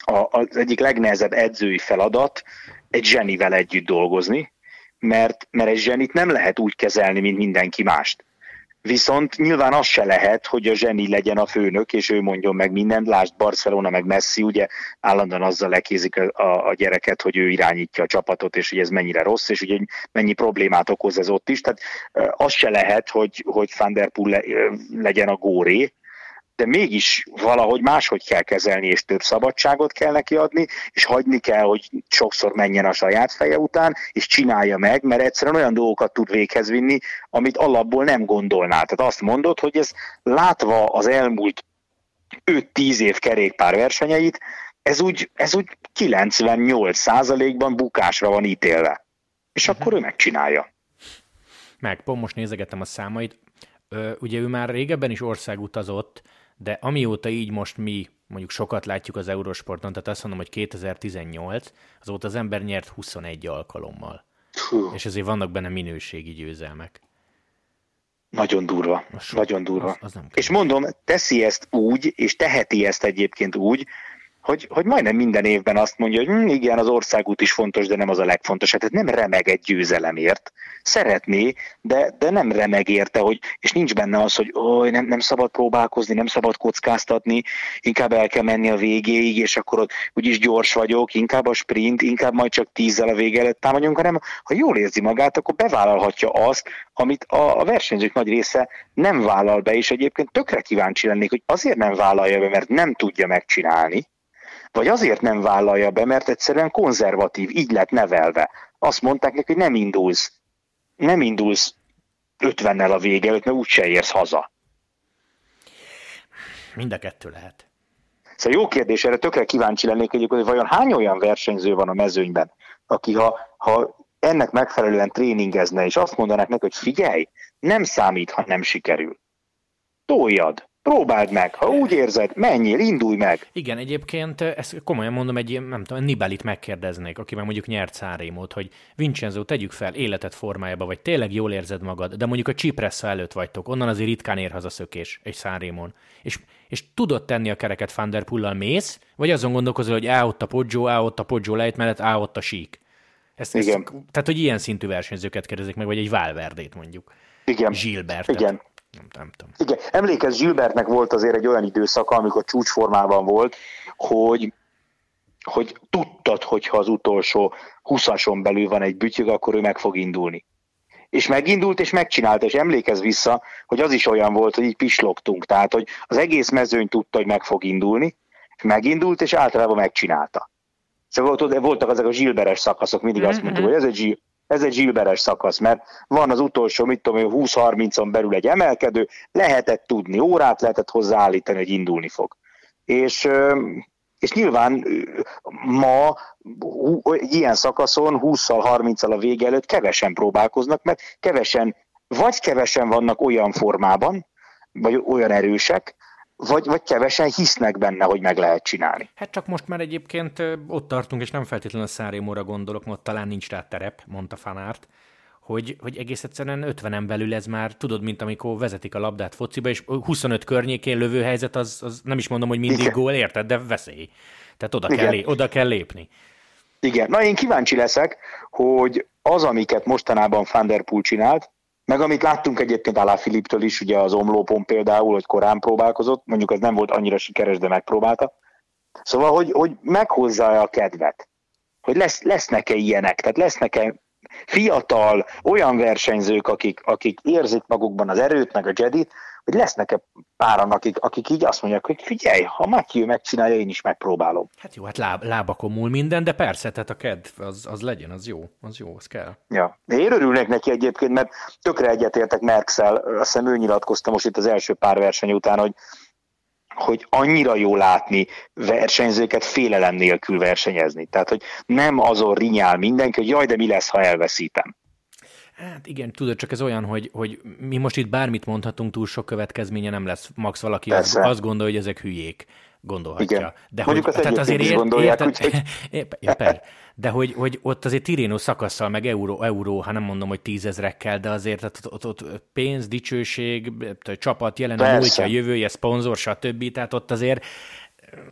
a, az egyik legnehezebb edzői feladat egy zsenivel együtt dolgozni, mert, mert egy zsenit nem lehet úgy kezelni, mint mindenki mást. Viszont nyilván az se lehet, hogy a zseni legyen a főnök, és ő mondjon meg mindent. Lásd, Barcelona meg Messi, ugye állandóan azzal lekézik a, a, a gyereket, hogy ő irányítja a csapatot, és hogy ez mennyire rossz, és ugye mennyi problémát okoz ez ott is. Tehát az se lehet, hogy, hogy Van der Poel le, legyen a góré, de mégis valahogy máshogy kell kezelni, és több szabadságot kell neki adni, és hagyni kell, hogy sokszor menjen a saját feje után, és csinálja meg, mert egyszerűen olyan dolgokat tud véghez vinni, amit alapból nem gondolnál. Tehát azt mondod, hogy ez látva az elmúlt 5-10 év kerékpár versenyeit, ez úgy, ez úgy 98 százalékban bukásra van ítélve. És uh-huh. akkor ő megcsinálja. Meg, pont most nézegettem a számait. Ö, ugye ő már régebben is országutazott, de amióta így most mi mondjuk sokat látjuk az Eurosporton, tehát azt mondom, hogy 2018, azóta az ember nyert 21 alkalommal. Hú. És ezért vannak benne minőségi győzelmek. Nagyon durva, so, nagyon durva. Az, az és mondom, teszi ezt úgy, és teheti ezt egyébként úgy, hogy, hogy majdnem minden évben azt mondja, hogy hm, igen, az országút is fontos, de nem az a legfontosabb. Tehát nem remeg egy győzelemért. Szeretné, de, de nem remeg érte, hogy, és nincs benne az, hogy oly, nem, nem szabad próbálkozni, nem szabad kockáztatni, inkább el kell menni a végéig, és akkor ott úgyis gyors vagyok, inkább a sprint, inkább majd csak tízzel a vége előtt támadjunk, hanem ha jól érzi magát, akkor bevállalhatja azt, amit a, a versenyzők nagy része nem vállal be, és egyébként tökre kíváncsi lennék, hogy azért nem vállalja be, mert nem tudja megcsinálni, vagy azért nem vállalja be, mert egyszerűen konzervatív, így lett nevelve. Azt mondták neki, hogy nem indulsz, nem indulsz 50-nel a vége előtt, mert úgyse érsz haza. Mind a kettő lehet. Szóval jó kérdés, erre tökre kíváncsi lennék egyébként, hogy vajon hány olyan versenyző van a mezőnyben, aki ha, ha ennek megfelelően tréningezne, és azt mondanák neki, hogy figyelj, nem számít, ha nem sikerül. Toljad, Próbáld meg, ha úgy érzed, menjél, indulj meg. Igen, egyébként ezt komolyan mondom, egy nem tudom, Nibelit megkérdeznék, aki már mondjuk nyert Szárémót, hogy Vincenzo, tegyük fel, életet formájába, vagy tényleg jól érzed magad, de mondjuk a Cipressa előtt vagytok, onnan azért ritkán ér haza szökés egy Szárémon. És, és tudod tenni a kereket Fanderpullal mész, vagy azon gondolkozol, hogy á, ott a Poggio, á, ott a Poggio lejt mellett, á, ott a sík. Ezt, Igen. Ezt, tehát, hogy ilyen szintű versenyzőket kérdezik meg, vagy egy Valverdét mondjuk. Igen. Gilbert. Igen. Nem, nem tudom. Igen, emlékezz, Gilbertnek volt azért egy olyan időszaka, amikor csúcsformában volt, hogy hogy tudtad, hogy ha az utolsó huszason belül van egy bütyög, akkor ő meg fog indulni. És megindult, és megcsinálta, és emlékezz vissza, hogy az is olyan volt, hogy így pislogtunk. Tehát, hogy az egész mezőny tudta, hogy meg fog indulni, és megindult, és általában megcsinálta. Szóval voltak azok a zsilberes szakaszok, mindig azt mondtuk, mhm. hogy ez egy ez egy zsilberes szakasz, mert van az utolsó, mit tudom 20-30-on belül egy emelkedő, lehetett tudni, órát lehetett hozzáállítani, hogy indulni fog. És, és nyilván ma ilyen szakaszon 20-szal, 30-al a vége előtt kevesen próbálkoznak, mert kevesen, vagy kevesen vannak olyan formában, vagy olyan erősek, vagy, vagy kevesen hisznek benne, hogy meg lehet csinálni. Hát csak most már egyébként ott tartunk, és nem feltétlenül a Szárémóra gondolok, mert talán nincs rá terep, mondta Fanárt, hogy, hogy egész egyszerűen 50 belül ez már, tudod, mint amikor vezetik a labdát fociba, és 25 környékén lövő helyzet, az, az nem is mondom, hogy mindig Igen. gól, érted, de veszély. Tehát oda kell, oda kell lépni. Igen, na én kíváncsi leszek, hogy az, amiket mostanában Van der Poel csinált, meg amit láttunk egyébként Alá Filiptől is, ugye az omlópon például, hogy korán próbálkozott, mondjuk az nem volt annyira sikeres, de megpróbálta. Szóval, hogy, hogy meghozza a kedvet, hogy lesz, lesznek-e ilyenek, tehát lesznek-e fiatal, olyan versenyzők, akik, akik érzik magukban az erőt, meg a jedit, hogy lesznek-e páran, akik, akik így azt mondják, hogy figyelj, ha Matthew megcsinálja, én is megpróbálom. Hát jó, hát láb, lábakon múl minden, de persze, tehát a kedv, az, az legyen, az jó, az jó, az kell. Ja, én örülnék neki egyébként, mert tökre egyetértek Merkszel, azt hiszem ő nyilatkozta most itt az első pár verseny után, hogy hogy annyira jó látni versenyzőket félelem nélkül versenyezni. Tehát, hogy nem azon rinyál mindenki, hogy jaj, de mi lesz, ha elveszítem. Hát igen, tudod, csak ez olyan, hogy, hogy mi most itt bármit mondhatunk, túl sok következménye nem lesz. Max valaki az, azt gondolja, hogy ezek hülyék gondolhatja. Igen. De Mondjuk hogy, az tehát azért ér, gondolják, érted, úgyhogy... ja, per, de hogy, hogy ott azért Tirino szakasszal, meg euró, euró, hát nem mondom, hogy tízezrekkel, de azért ott, ott, ott pénz, dicsőség, csapat jelen, a múltja, jövője, szponzor, stb. Tehát ott azért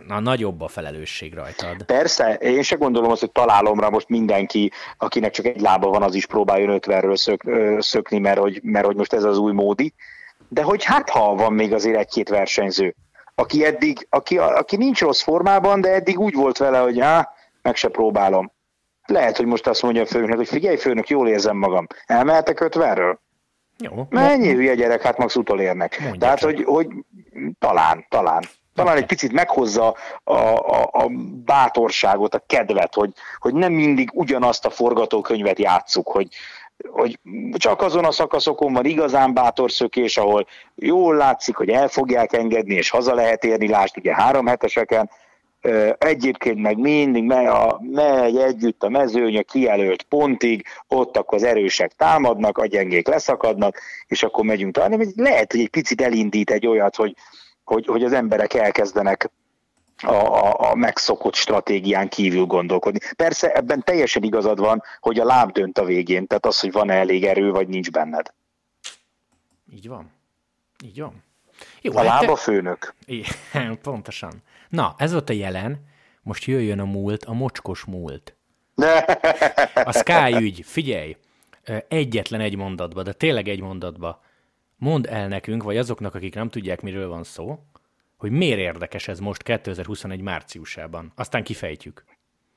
na, nagyobb a felelősség rajtad. Persze, én se gondolom azt, hogy találomra most mindenki, akinek csak egy lába van, az is próbáljon ötverről szök, szökni, mert hogy, mert hogy most ez az új módi. De hogy hát ha van még azért egy-két versenyző, aki eddig, aki, aki nincs rossz formában, de eddig úgy volt vele, hogy á, meg se próbálom. Lehet, hogy most azt mondja a főnök, hogy figyelj főnök, jól érzem magam. Elmehetek ötverről? Jó. Mennyi hülye gyerek, hát max utolérnek. Tehát, hogy, hogy talán, talán. Talán egy picit meghozza a, a, a bátorságot, a kedvet, hogy, hogy nem mindig ugyanazt a forgatókönyvet játsszuk, hogy, hogy csak azon a szakaszokon van igazán bátor szökés, ahol jól látszik, hogy el fogják engedni, és haza lehet érni, lásd ugye három heteseken, Egyébként meg mindig megy együtt a mezőny a kijelölt pontig, ott akkor az erősek támadnak, a gyengék leszakadnak, és akkor megyünk talán. Lehet, hogy egy picit elindít egy olyat, hogy, hogy, hogy az emberek elkezdenek a, a, a megszokott stratégián kívül gondolkodni. Persze ebben teljesen igazad van, hogy a láb dönt a végén, tehát az, hogy van-e elég erő, vagy nincs benned. Így van. Így van. Jó, a hát lába te... főnök. Igen, pontosan. Na, ez volt a jelen, most jöjjön a múlt, a mocskos múlt. A Sky ügy, figyelj, egyetlen egy mondatba, de tényleg egy mondatba. Mondd el nekünk, vagy azoknak, akik nem tudják, miről van szó, hogy miért érdekes ez most 2021 márciusában. Aztán kifejtjük.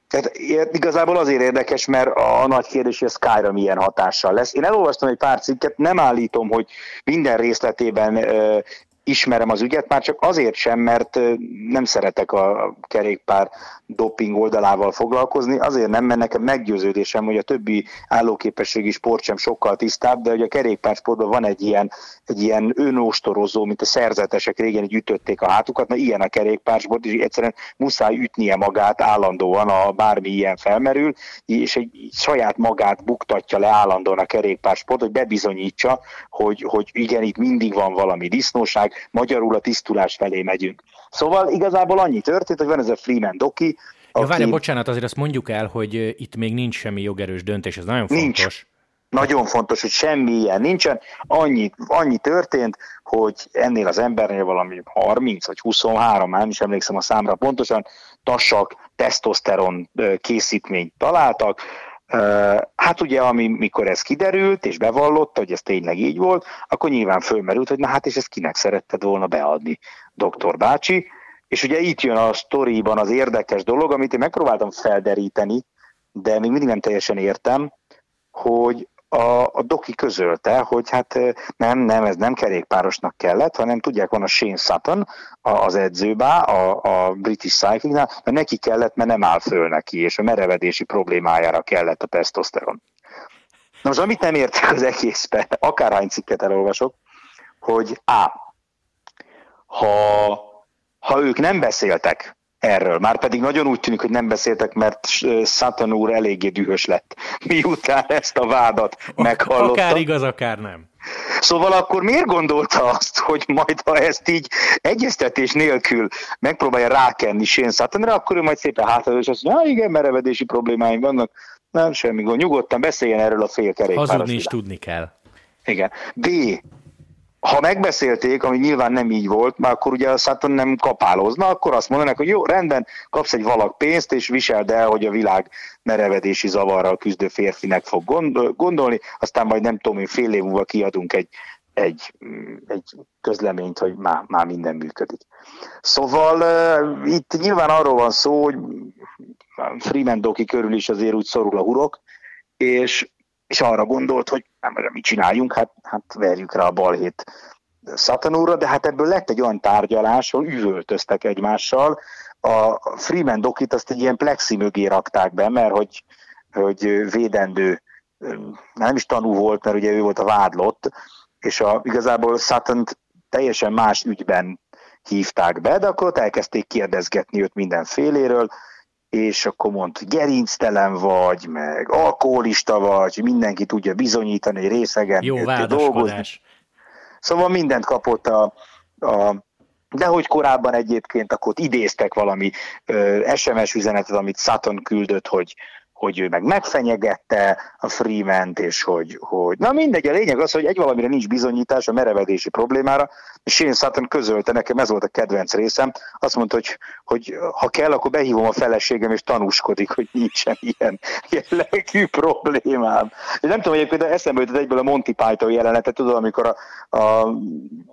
Tehát igazából azért érdekes, mert a nagy kérdés, hogy a Skyra milyen hatással lesz. Én elolvastam egy pár cikket, nem állítom, hogy minden részletében ismerem az ügyet, már csak azért sem, mert nem szeretek a kerékpár doping oldalával foglalkozni, azért nem, mert nekem meggyőződésem, hogy a többi állóképességi sport sem sokkal tisztább, de hogy a kerékpársportban van egy ilyen, egy ilyen önóstorozó, mint a szerzetesek régen így ütötték a hátukat, na ilyen a kerékpársport, és egyszerűen muszáj ütnie magát állandóan, a bármi ilyen felmerül, és egy saját magát buktatja le állandóan a kerékpársport, hogy bebizonyítsa, hogy, hogy igen, itt mindig van valami disznóság, magyarul a tisztulás felé megyünk. Szóval igazából annyi történt, hogy van ez a Freeman Doki, aki... Ja, várj, bocsánat, azért azt mondjuk el, hogy itt még nincs semmi jogerős döntés, ez nagyon fontos. Nincs. Nagyon fontos, hogy semmi ilyen nincsen. Annyi, annyi történt, hogy ennél az embernél valami 30 vagy 23, már nem is emlékszem a számra pontosan, tassak, tesztoszteron készítményt találtak, Hát ugye, ami, mikor ez kiderült, és bevallotta, hogy ez tényleg így volt, akkor nyilván fölmerült, hogy na hát, és ezt kinek szeretted volna beadni, doktor bácsi. És ugye itt jön a sztoriban az érdekes dolog, amit én megpróbáltam felderíteni, de még mindig nem teljesen értem, hogy a, a doki közölte, hogy hát nem, nem, ez nem kerékpárosnak kellett, hanem tudják, van a Shane Sutton, a, az edzőbá, a, a British Cyclingnál, mert neki kellett, mert nem áll föl neki, és a merevedési problémájára kellett a testoszteron. Na most amit nem értek az egészben, akárhány cikket elolvasok, hogy A. Ha, ha ők nem beszéltek erről. Már pedig nagyon úgy tűnik, hogy nem beszéltek, mert Satan úr eléggé dühös lett, miután ezt a vádat meghallotta. Akár igaz, akár nem. Szóval akkor miért gondolta azt, hogy majd ha ezt így egyeztetés nélkül megpróbálja rákenni Shane Suttonra, akkor ő majd szépen hátra és azt mondja, igen, merevedési problémáim vannak, nem semmi gond, nyugodtan beszéljen erről a félkerékpáros. Hazudni is tudni kell. Igen. B ha megbeszélték, ami nyilván nem így volt, már akkor ugye a Saturn nem kapálozna, akkor azt mondanak, hogy jó, rendben, kapsz egy valak pénzt, és viseld el, hogy a világ merevedési zavarral küzdő férfinek fog gondolni, aztán majd nem tudom, fél év múlva kiadunk egy, egy, egy közleményt, hogy már, már minden működik. Szóval uh, itt nyilván arról van szó, hogy Freeman Doki körül is azért úgy szorul a hurok, és és arra gondolt, hogy nem, mit csináljunk, hát, hát verjük rá a balhét Szatanúra, de hát ebből lett egy olyan tárgyalás, ahol üvöltöztek egymással. A Freeman Dokit azt egy ilyen plexi mögé rakták be, mert hogy, hogy védendő, nem is tanú volt, mert ugye ő volt a vádlott, és a, igazából sutton teljesen más ügyben hívták be, de akkor ott elkezdték kérdezgetni őt mindenféléről, és akkor mondta, gerinctelen vagy, meg alkoholista vagy, mindenki tudja bizonyítani, hogy részegen Jó dolgozni. Szóval mindent kapott a, a de hogy korábban egyébként akkor idéztek valami ö, SMS üzenetet, amit Sutton küldött, hogy, hogy ő meg megfenyegette a Freeman-t, és hogy, hogy... Na mindegy, a lényeg az, hogy egy valamire nincs bizonyítás a merevedési problémára, és Shane Sutton közölte, nekem ez volt a kedvenc részem, azt mondta, hogy, hogy ha kell, akkor behívom a feleségem, és tanúskodik, hogy nincsen ilyen jellegű problémám. És nem tudom, hogy eszembe jutott egyből a Monty Python jelenetet, tudod, amikor a, a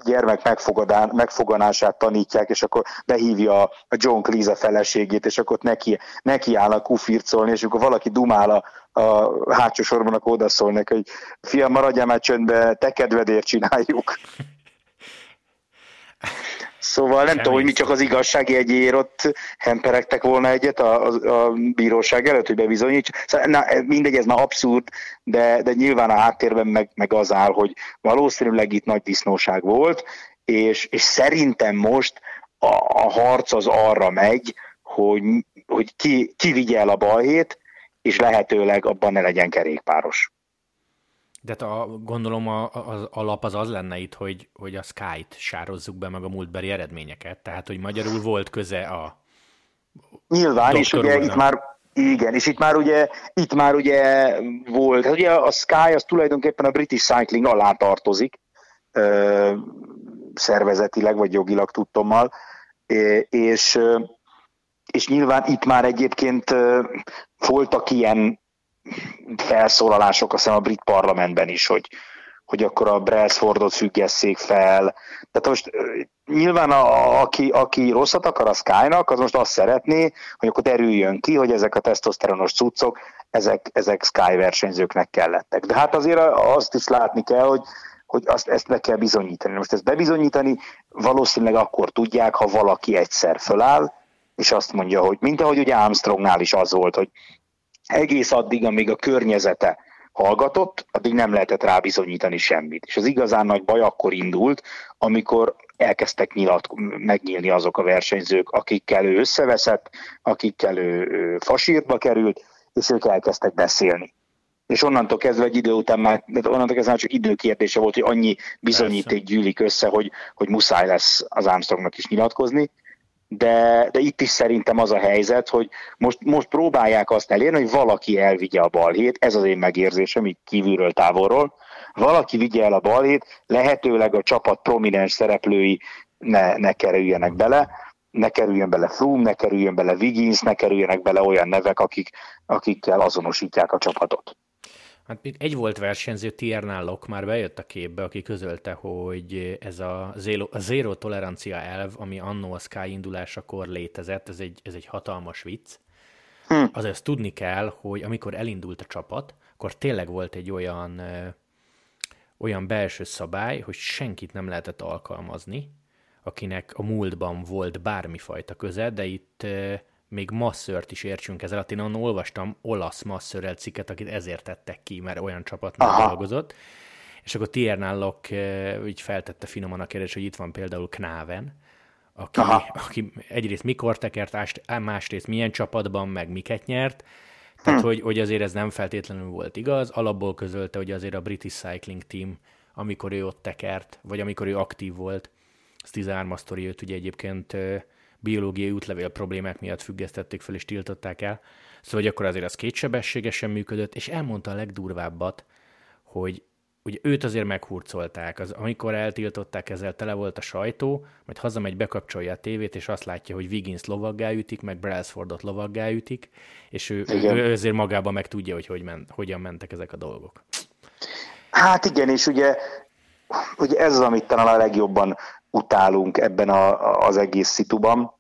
gyermek megfogadán, megfoganását tanítják, és akkor behívja a John Cleese a feleségét, és akkor neki, neki állnak kufircolni, és akkor valaki dumál a, a hátsó sorban, akkor odaszól neki, hogy fiam, maradjál már csöndbe, te kedvedért csináljuk. Szóval nem tudom, hogy mi csak az igazsági egyéért ott hemperegtek volna egyet a, a, a bíróság előtt, hogy bebizonyíts. Szóval, na, mindegy, ez már abszurd, de, de nyilván a háttérben meg, meg az áll, hogy valószínűleg itt nagy disznóság volt, és, és szerintem most a, a harc az arra megy, hogy, hogy ki, ki vigye el a balhét, és lehetőleg abban ne legyen kerékpáros. De a, gondolom a, a, alap az az lenne itt, hogy, hogy a Sky-t sározzuk be meg a múltbeli eredményeket. Tehát, hogy magyarul volt köze a Nyilván, és ugye itt már igen, és itt már ugye, itt már ugye volt, hát ugye a Sky az tulajdonképpen a British Cycling alá tartozik, ö, szervezetileg vagy jogilag tudtommal, és, és nyilván itt már egyébként voltak ilyen felszólalások, azt hiszem a brit parlamentben is, hogy, hogy akkor a Brailsfordot függesszék fel. Tehát most nyilván a, aki, aki rosszat akar a Sky-nak, az most azt szeretné, hogy akkor derüljön ki, hogy ezek a tesztoszteronos cuccok, ezek, ezek Sky versenyzőknek kellettek. De hát azért azt is látni kell, hogy, hogy azt, ezt be kell bizonyítani. Most ezt bebizonyítani valószínűleg akkor tudják, ha valaki egyszer föláll, és azt mondja, hogy mint ahogy ugye Armstrongnál is az volt, hogy egész addig, amíg a környezete hallgatott, addig nem lehetett rá bizonyítani semmit. És az igazán nagy baj akkor indult, amikor elkezdtek nyilat, megnyílni azok a versenyzők, akikkel ő összeveszett, akikkel ő, ő fasírba került, és ők elkezdtek beszélni. És onnantól kezdve egy idő után már, onnantól kezdve már csak időkérdése volt, hogy annyi bizonyíték gyűlik össze, hogy, hogy muszáj lesz az Armstrongnak is nyilatkozni de, de itt is szerintem az a helyzet, hogy most, most próbálják azt elérni, hogy valaki elvigye a balhét, ez az én megérzésem, így kívülről, távolról, valaki vigye el a balhét, lehetőleg a csapat prominens szereplői ne, ne kerüljenek bele, ne kerüljön bele Froome, ne kerüljön bele Wiggins, ne kerüljenek bele olyan nevek, akik, akikkel azonosítják a csapatot. Hát egy volt versenyző, Tiernál Lok már bejött a képbe, aki közölte, hogy ez a zéro, a zéro tolerancia elv, ami annó a Sky indulásakor létezett, ez egy, ez egy hatalmas vicc. Hm. Azaz tudni kell, hogy amikor elindult a csapat, akkor tényleg volt egy olyan, ö, olyan belső szabály, hogy senkit nem lehetett alkalmazni, akinek a múltban volt bármifajta köze, de itt még masszört is értsünk ezzel. Hát én onnan olvastam olasz masszörrel cikket, akit ezért tettek ki, mert olyan csapatnál Aha. dolgozott. És akkor Tiernálok eh, így feltette finoman a kérdés, hogy itt van például Knáven, aki, aki egyrészt mikor tekert, másrészt milyen csapatban, meg miket nyert, tehát hm. hogy, hogy azért ez nem feltétlenül volt igaz. Alapból közölte, hogy azért a British Cycling Team, amikor ő ott tekert, vagy amikor ő aktív volt, az 13 sztori őt ugye egyébként eh, biológiai útlevél problémák miatt függesztették fel és tiltották el. Szóval hogy akkor azért az kétsebességesen működött, és elmondta a legdurvábbat, hogy ugye őt azért meghurcolták, az, amikor eltiltották, ezzel tele volt a sajtó, majd hazamegy, bekapcsolja a tévét, és azt látja, hogy Wiggins lovaggá ütik, meg Brailsfordot lovaggá ütik, és ő, ő azért magában meg tudja, hogy, hogy ment, hogyan mentek ezek a dolgok. Hát igen, és ugye, ugye ez az, amit talán a legjobban utálunk ebben a, az egész szituban,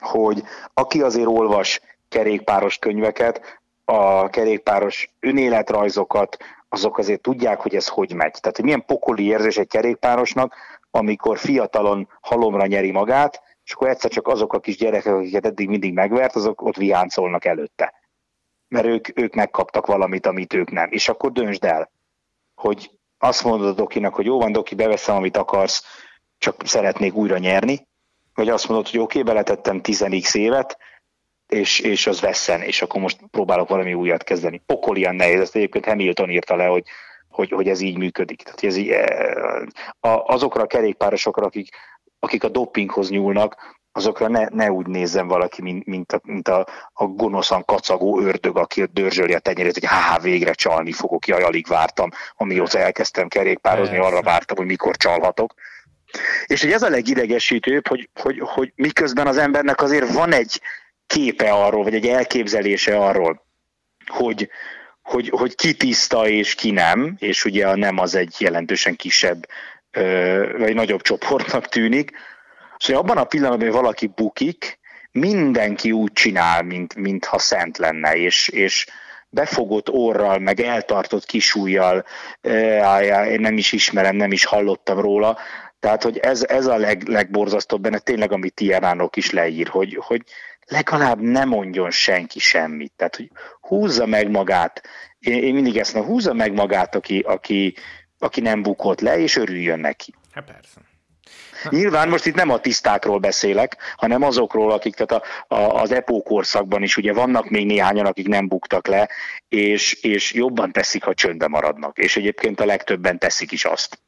hogy aki azért olvas kerékpáros könyveket, a kerékpáros önéletrajzokat, azok azért tudják, hogy ez hogy megy. Tehát, hogy milyen pokoli érzés egy kerékpárosnak, amikor fiatalon halomra nyeri magát, és akkor egyszer csak azok a kis gyerekek, akiket eddig mindig megvert, azok ott viháncolnak előtte. Mert ők, ők megkaptak valamit, amit ők nem. És akkor döntsd el, hogy azt mondod a Dokinak, hogy jó van, Doki, beveszem, amit akarsz, csak szeretnék újra nyerni, vagy azt mondod, hogy oké, okay, beletettem 10 évet, és, és az vesszen, és akkor most próbálok valami újat kezdeni. Pokolian nehéz, ezt egyébként Hamilton írta le, hogy, hogy, hogy ez így működik. Tehát ez így, eh, azokra a kerékpárosokra, akik, akik a dopinghoz nyúlnak, azokra ne, ne úgy nézzen valaki, mint, mint, a, mint a, a gonoszan kacagó ördög, aki dörzsöli a tenyerét, hogy há, végre csalni fogok, jaj, alig vártam, amióta elkezdtem kerékpározni, arra vártam, hogy mikor csalhatok. És hogy ez a legidegesítőbb, hogy, hogy, hogy miközben az embernek azért van egy képe arról, vagy egy elképzelése arról, hogy, hogy, hogy ki tiszta és ki nem, és ugye a nem az egy jelentősen kisebb vagy nagyobb csoportnak tűnik, Szóval abban a pillanatban, hogy valaki bukik, mindenki úgy csinál, mint, mintha szent lenne, és, és befogott orral, meg eltartott kisújjal, nem is ismerem, nem is hallottam róla, tehát, hogy ez, ez a leg, legborzasztóbb benne, tényleg, amit Tiernánok is leír, hogy, hogy legalább ne mondjon senki semmit. Tehát, hogy húzza meg magát, én, én mindig ezt mondom, húzza meg magát, aki, aki, aki nem bukott le, és örüljön neki. Hát persze. Nyilván most itt nem a tisztákról beszélek, hanem azokról, akik tehát a, a, az EPO korszakban is ugye vannak még néhányan, akik nem buktak le, és, és jobban teszik, ha csöndbe maradnak. És egyébként a legtöbben teszik is azt.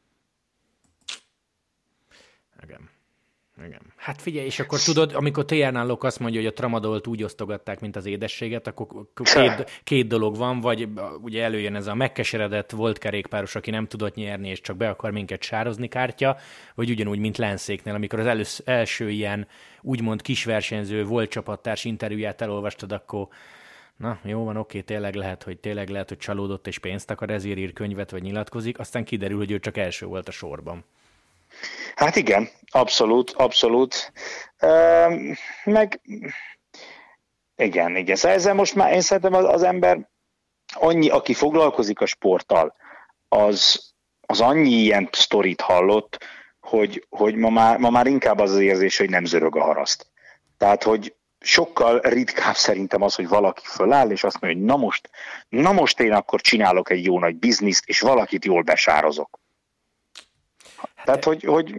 Igen. Hát figyelj, és akkor tudod, amikor Tejernálok azt mondja, hogy a tramadolt úgy osztogatták, mint az édességet, akkor két, két dolog van, vagy ugye előjön ez a megkeseredett volt kerékpáros, aki nem tudott nyerni, és csak be akar minket sározni kártya, vagy ugyanúgy, mint Lenszéknél, amikor az elősz, első ilyen úgymond kisversenyző volt csapattárs interjúját elolvastad, akkor na, jó van, oké, tényleg lehet, hogy tényleg lehet, hogy csalódott és pénzt akar, ezért ír könyvet, vagy nyilatkozik, aztán kiderül, hogy ő csak első volt a sorban. Hát igen, abszolút, abszolút. meg igen, igen. Szóval ezzel most már én szerintem az, az ember annyi, aki foglalkozik a sporttal, az, az annyi ilyen sztorit hallott, hogy, hogy ma, már, ma már inkább az az érzés, hogy nem zörög a haraszt. Tehát, hogy sokkal ritkább szerintem az, hogy valaki föláll, és azt mondja, hogy na most, na most én akkor csinálok egy jó nagy bizniszt, és valakit jól besározok. Tehát, hogy, hogy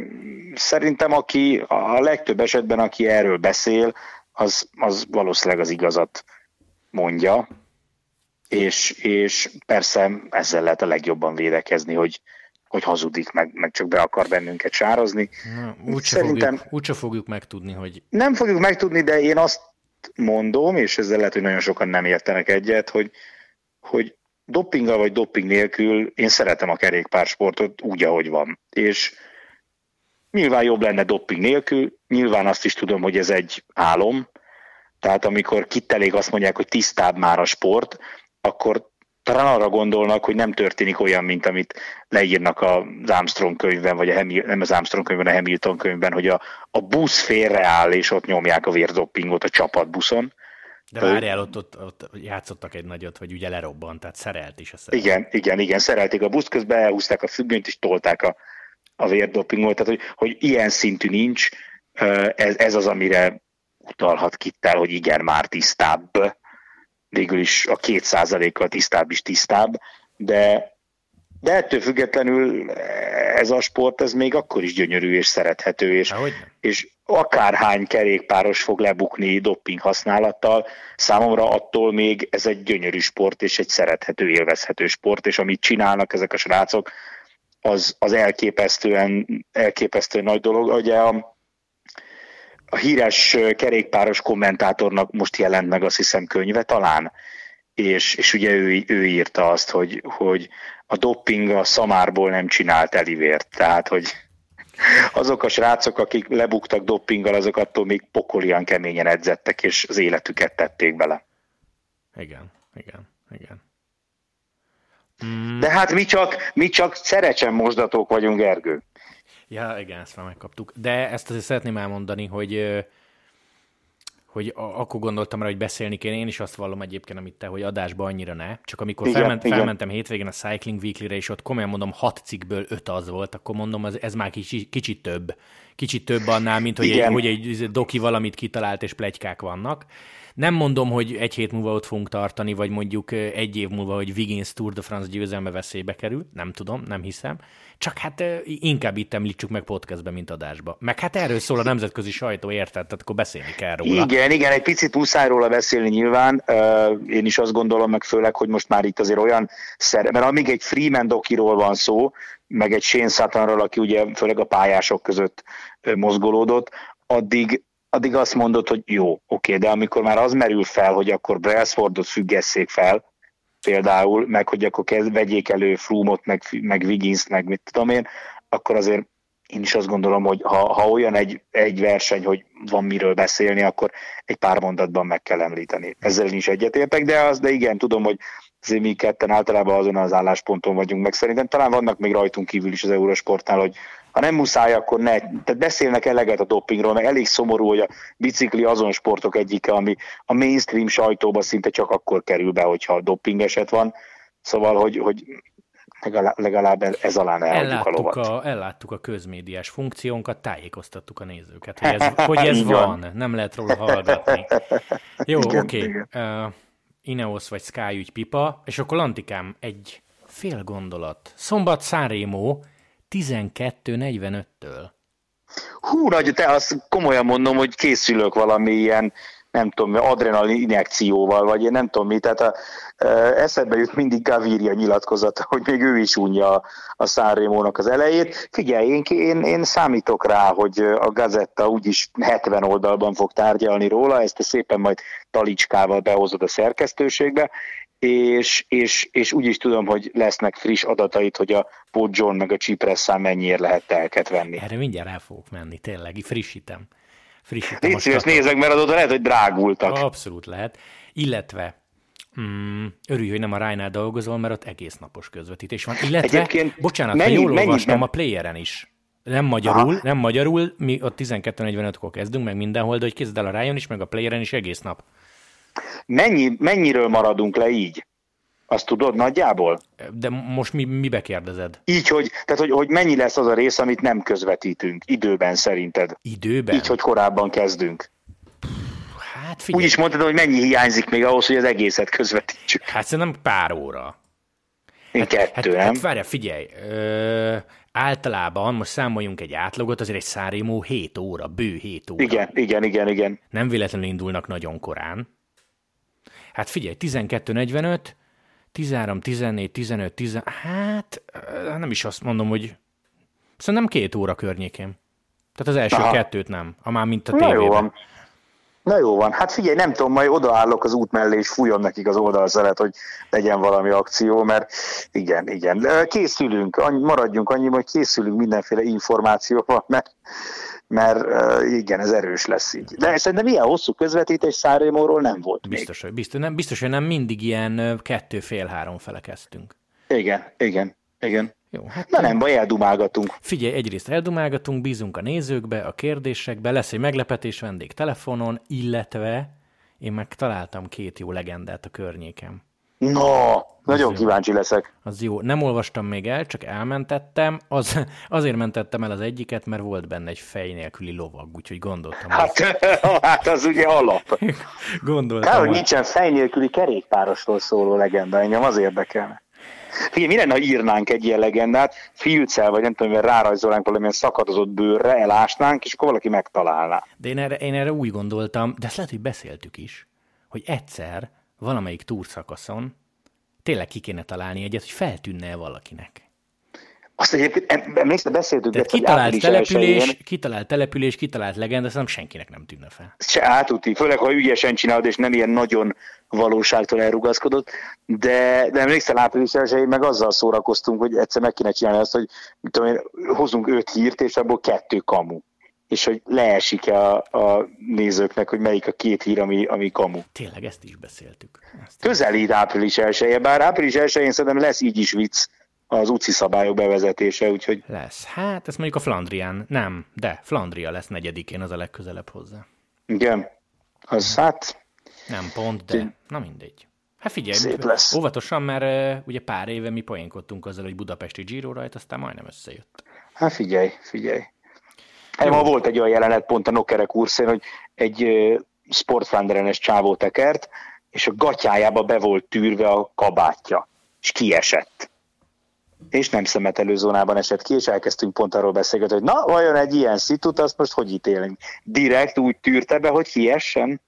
szerintem aki a legtöbb esetben, aki erről beszél, az, az valószínűleg az igazat mondja, és, és persze ezzel lehet a legjobban védekezni, hogy, hogy hazudik, meg, meg csak be akar bennünket sározni. Úgyse, Szerintem, fogjuk, úgyse fogjuk megtudni, hogy... Nem fogjuk megtudni, de én azt mondom, és ezzel lehet, hogy nagyon sokan nem értenek egyet, hogy, hogy doppinggal vagy dopping nélkül én szeretem a kerékpársportot úgy, ahogy van. És nyilván jobb lenne dopping nélkül, nyilván azt is tudom, hogy ez egy álom, tehát amikor kitelék azt mondják, hogy tisztább már a sport, akkor talán arra gondolnak, hogy nem történik olyan, mint amit leírnak az Armstrong könyvben, vagy a Hamil- nem az Armstrong könyvben, a Hamilton könyvben, hogy a, a busz félreáll, és ott nyomják a vérdoppingot a csapatbuszon, de várjál, ott, ott, ott játszottak egy nagyot, hogy ugye lerobbant, tehát szerelt is a szerelt. Igen, igen, igen, szerelték a buszt, közben elhúzták a függönyt, és tolták a, a vérdopingot, tehát hogy, hogy ilyen szintű nincs, ez, ez az, amire utalhat Kittel, hogy igen, már tisztább, végül is a két százalékkal tisztább is tisztább, de, de ettől függetlenül ez a sport, ez még akkor is gyönyörű és szerethető, és, és akárhány kerékpáros fog lebukni dopping használattal, számomra attól még ez egy gyönyörű sport, és egy szerethető, élvezhető sport, és amit csinálnak ezek a srácok, az, az elképesztően, elképesztően nagy dolog. Ugye a, a híres kerékpáros kommentátornak most jelent meg azt hiszem könyve talán, és, és ugye ő, ő írta azt, hogy, hogy a dopping a szamárból nem csinált elivért, tehát hogy azok a srácok, akik lebuktak doppinggal, azok attól még pokolian keményen edzettek, és az életüket tették bele. Igen, igen, igen. Mm. De hát mi csak, mi csak szerecsen mosdatók vagyunk, Gergő. Ja, igen, ezt már megkaptuk. De ezt azért szeretném elmondani, hogy hogy akkor gondoltam rá, hogy beszélni kéne, én is azt vallom egyébként, amit te, hogy adásba annyira ne, csak amikor igen, felment, igen. felmentem hétvégén a Cycling Weekly-re, és ott komolyan mondom, hat cikkből öt az volt, akkor mondom, az, ez már kicsi, kicsit több Kicsit több annál, mint hogy egy, hogy egy doki valamit kitalált, és plegykák vannak. Nem mondom, hogy egy hét múlva ott fogunk tartani, vagy mondjuk egy év múlva, hogy Wiggins Tour de France győzelme veszélybe kerül. Nem tudom, nem hiszem. Csak hát inkább itt említsük meg podcastben, mint adásba. Meg hát erről szól a nemzetközi sajtó, érted? Tehát akkor beszélni kell róla. Igen, igen, egy picit muszáj róla beszélni nyilván. Én is azt gondolom meg főleg, hogy most már itt azért olyan szer... Mert amíg egy Freeman dokiról van szó, meg egy Shane Suttonról, aki ugye főleg a pályások között mozgolódott, addig, addig azt mondod, hogy jó, oké, de amikor már az merül fel, hogy akkor Brailsfordot függesszék fel, például, meg hogy akkor kezd, vegyék elő Flumot, meg, meg Wiggins, meg mit tudom én, akkor azért én is azt gondolom, hogy ha, ha olyan egy, egy verseny, hogy van miről beszélni, akkor egy pár mondatban meg kell említeni. Ezzel is egyetértek, de az, de igen, tudom, hogy azért mi ketten általában azon az állásponton vagyunk, meg szerintem talán vannak még rajtunk kívül is az Eurosportnál, hogy ha nem muszáj, akkor ne. Tehát beszélnek eleget a dopingról, mert elég szomorú, hogy a bicikli azon sportok egyike, ami a mainstream sajtóba szinte csak akkor kerül be, hogyha a doping eset van. Szóval, hogy, hogy legalább ez alá elhagyjuk a lovat. A, elláttuk a közmédiás funkciónkat, tájékoztattuk a nézőket, hogy ez, hogy ez van. van, nem lehet róla hallgatni. Jó, oké. Okay. Uh, Ineos vagy Sky ügy pipa, és akkor Lantikám, egy fél gondolat. Szombat Szárémó 12.45-től. Hú, nagy, te azt komolyan mondom, hogy készülök valami ilyen, nem tudom, adrenalin injekcióval, vagy én nem tudom mi, tehát a, a, eszedbe jut mindig Gaviria nyilatkozata, hogy még ő is unja a Sanremo-nak az elejét. Figyelj, én, én, én számítok rá, hogy a Gazetta úgyis 70 oldalban fog tárgyalni róla, ezt te szépen majd talicskával behozod a szerkesztőségbe, és, és, és úgy is tudom, hogy lesznek friss adatait, hogy a Paul John meg a Csipresszán mennyiért lehet telket venni. Erre mindjárt rá fogok menni, tényleg, frissítem. frissítem Légy szíves, nézek, mert adott lehet, hogy drágultak. Abszolút lehet. Illetve Mm, örülj, hogy nem a Rájnál dolgozol, mert ott egész napos közvetítés van. Illetve, Egyébként bocsánat, mennyi, ha jól olvastam, nem? a playeren is. Nem magyarul, Aha. nem magyarul, mi ott 12.45-kor kezdünk, meg mindenhol, de hogy kézd el a Rájon is, meg a playeren is egész nap. Mennyi, mennyiről maradunk le így? Azt tudod nagyjából? De most mi, mibe kérdezed? Így, hogy, tehát, hogy, hogy mennyi lesz az a rész, amit nem közvetítünk időben szerinted? Időben? Így, hogy korábban kezdünk. Hát figyelj. Úgy is mondtad, hogy mennyi hiányzik még ahhoz, hogy az egészet közvetítsük. Hát szerintem pár óra. Én hát, kettő, hát, nem? Hát várja, figyelj, ö, általában, most számoljunk egy átlagot, azért egy szárémó 7 óra, bő 7 óra. Igen, igen, igen, igen. Nem véletlenül indulnak nagyon korán. Hát figyelj, 12.45, 13, 14, 15, 10, hát nem is azt mondom, hogy szerintem két óra környékén. Tehát az első Aha. kettőt nem, a már mint a tévében. Na jó van. Na jó van, hát figyelj, nem tudom, majd odaállok az út mellé, és fújom nekik az oldalszelet, hogy legyen valami akció, mert igen, igen. Készülünk, maradjunk annyi, hogy készülünk mindenféle információval, mert mert igen, ez erős lesz így. De szerintem ilyen hosszú közvetítés Szárémóról nem volt biztos, még. Biztos, nem, biztos, hogy nem mindig ilyen kettő-fél-három fele kezdtünk. Igen, igen, igen. Jó, hát Na nem baj, eldumálgatunk. Figyelj, egyrészt eldumálgatunk, bízunk a nézőkbe, a kérdésekbe, lesz egy meglepetés vendég telefonon, illetve én meg találtam két jó legendát a környékem. No, nagyon kíváncsi leszek. Az jó. Nem olvastam még el, csak elmentettem. Az, azért mentettem el az egyiket, mert volt benne egy fej nélküli lovag, úgyhogy gondoltam. Hát, az, hát az ugye alap. gondoltam. Kár, hogy nincsen fej nélküli kerékpárosról szóló legenda, engem az érdekel. Figyelj, mi lenne, ha írnánk egy ilyen legendát, filccel, vagy nem tudom, hogy rárajzolnánk valamilyen szakadozott bőrre, elásnánk, és akkor valaki megtalálná. De én erre, én erre úgy gondoltam, de ezt lehet, hogy beszéltük is, hogy egyszer valamelyik túrszakaszon tényleg ki kéne találni egyet, hogy feltűnne valakinek. Azt egyébként, emlékszel, beszéltük, Tehát kitalált település, kitalált település, kitalált legenda, nem senkinek nem tűnne fel. Se átuti, főleg ha ügyesen csinálod, és nem ilyen nagyon valóságtól elrugaszkodott, de, de emlékszel április elsőjén meg azzal szórakoztunk, hogy egyszer meg kéne csinálni azt, hogy tudom én, hozunk öt hírt, és abból kettő kamu és hogy leesik a, a nézőknek, hogy melyik a két hír, ami, ami kamu. Tényleg, ezt is beszéltük. Ezt Közelít április elsője, bár április elsőjén szerintem lesz így is vicc az UCI szabályok bevezetése, úgyhogy... Lesz. Hát, ez mondjuk a Flandrián. Nem, de Flandria lesz negyedikén, az a legközelebb hozzá. Igen. Az hát... Nem pont, de na mindegy. Hát figyelj, Szép lesz. óvatosan, mert uh, ugye pár éve mi poénkodtunk azzal, hogy budapesti Giro rajt, aztán majdnem összejött. Hát figyelj, figyelj. Ma volt egy olyan jelenet pont a Nokere kurszén, hogy egy sportflanderenes csávó tekert, és a gatyájába be volt tűrve a kabátja, és kiesett. És nem szemetelő zónában esett ki, és elkezdtünk pont arról beszélgetni, hogy na, vajon egy ilyen szitut, azt most hogy ítélünk? Direkt úgy tűrte be, hogy kiessen?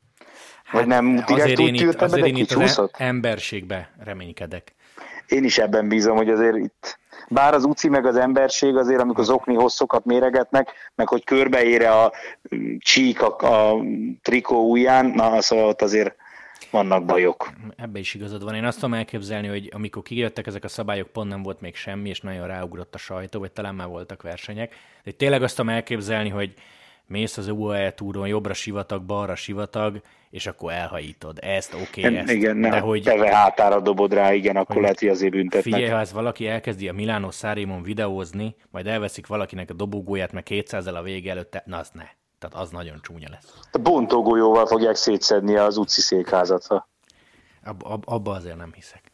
Hát, Vagy nem direkt azért úgy tűrte be, de én itt az emberségbe reménykedek. Én is ebben bízom, hogy azért itt bár az uci meg az emberség azért, amikor az okni hosszokat méregetnek, meg hogy körbeére a csík a, a trikó ujján, na szóval ott azért vannak bajok. Ebbe is igazad van. Én azt tudom elképzelni, hogy amikor kijöttek ezek a szabályok, pont nem volt még semmi, és nagyon ráugrott a sajtó, vagy talán már voltak versenyek. De tényleg azt tudom elképzelni, hogy mész az UAE túron, jobbra sivatag, balra sivatag, és akkor elhajítod. Ezt, oké, okay, ezt. Igen, de hogy... teve hátára dobod rá, igen, akkor lehet, hogy azért büntetnek. Figyelj, ha ez valaki elkezdi a Milano Szárémon videózni, majd elveszik valakinek a dobogóját, meg 200 a vége előtte, na az ne. Tehát az nagyon csúnya lesz. A bontógolyóval fogják szétszedni az utci székházat. Ab, ab, abba azért nem hiszek.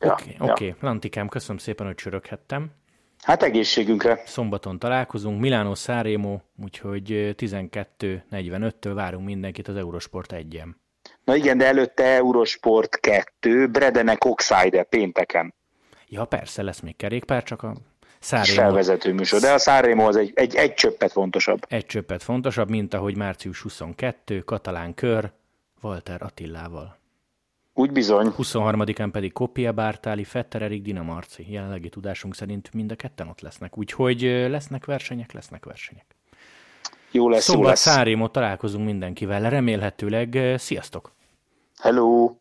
Oké, ja, okay, ja. okay. Lantikám, köszönöm szépen, hogy csöröghettem. Hát egészségünkre. Szombaton találkozunk, Milánó Szárémó, úgyhogy 12.45-től várunk mindenkit az Eurosport 1 Na igen, de előtte Eurosport 2, Bredenek Oxide pénteken. Ja, persze, lesz még kerékpár, csak a Szárémó... felvezető műsor, de a Szárémó az egy, egy, egy csöppet fontosabb. Egy csöppet fontosabb, mint ahogy március 22, katalán kör, Walter Attilával. Úgy bizony. 23-án pedig Kopia Bártáli, Fetter Erik, Dina Marci. Jelenlegi tudásunk szerint mind a ketten ott lesznek. Úgyhogy lesznek versenyek, lesznek versenyek. Jó lesz, Szombat jó lesz. Szárémot találkozunk mindenkivel. Remélhetőleg sziasztok! Hello!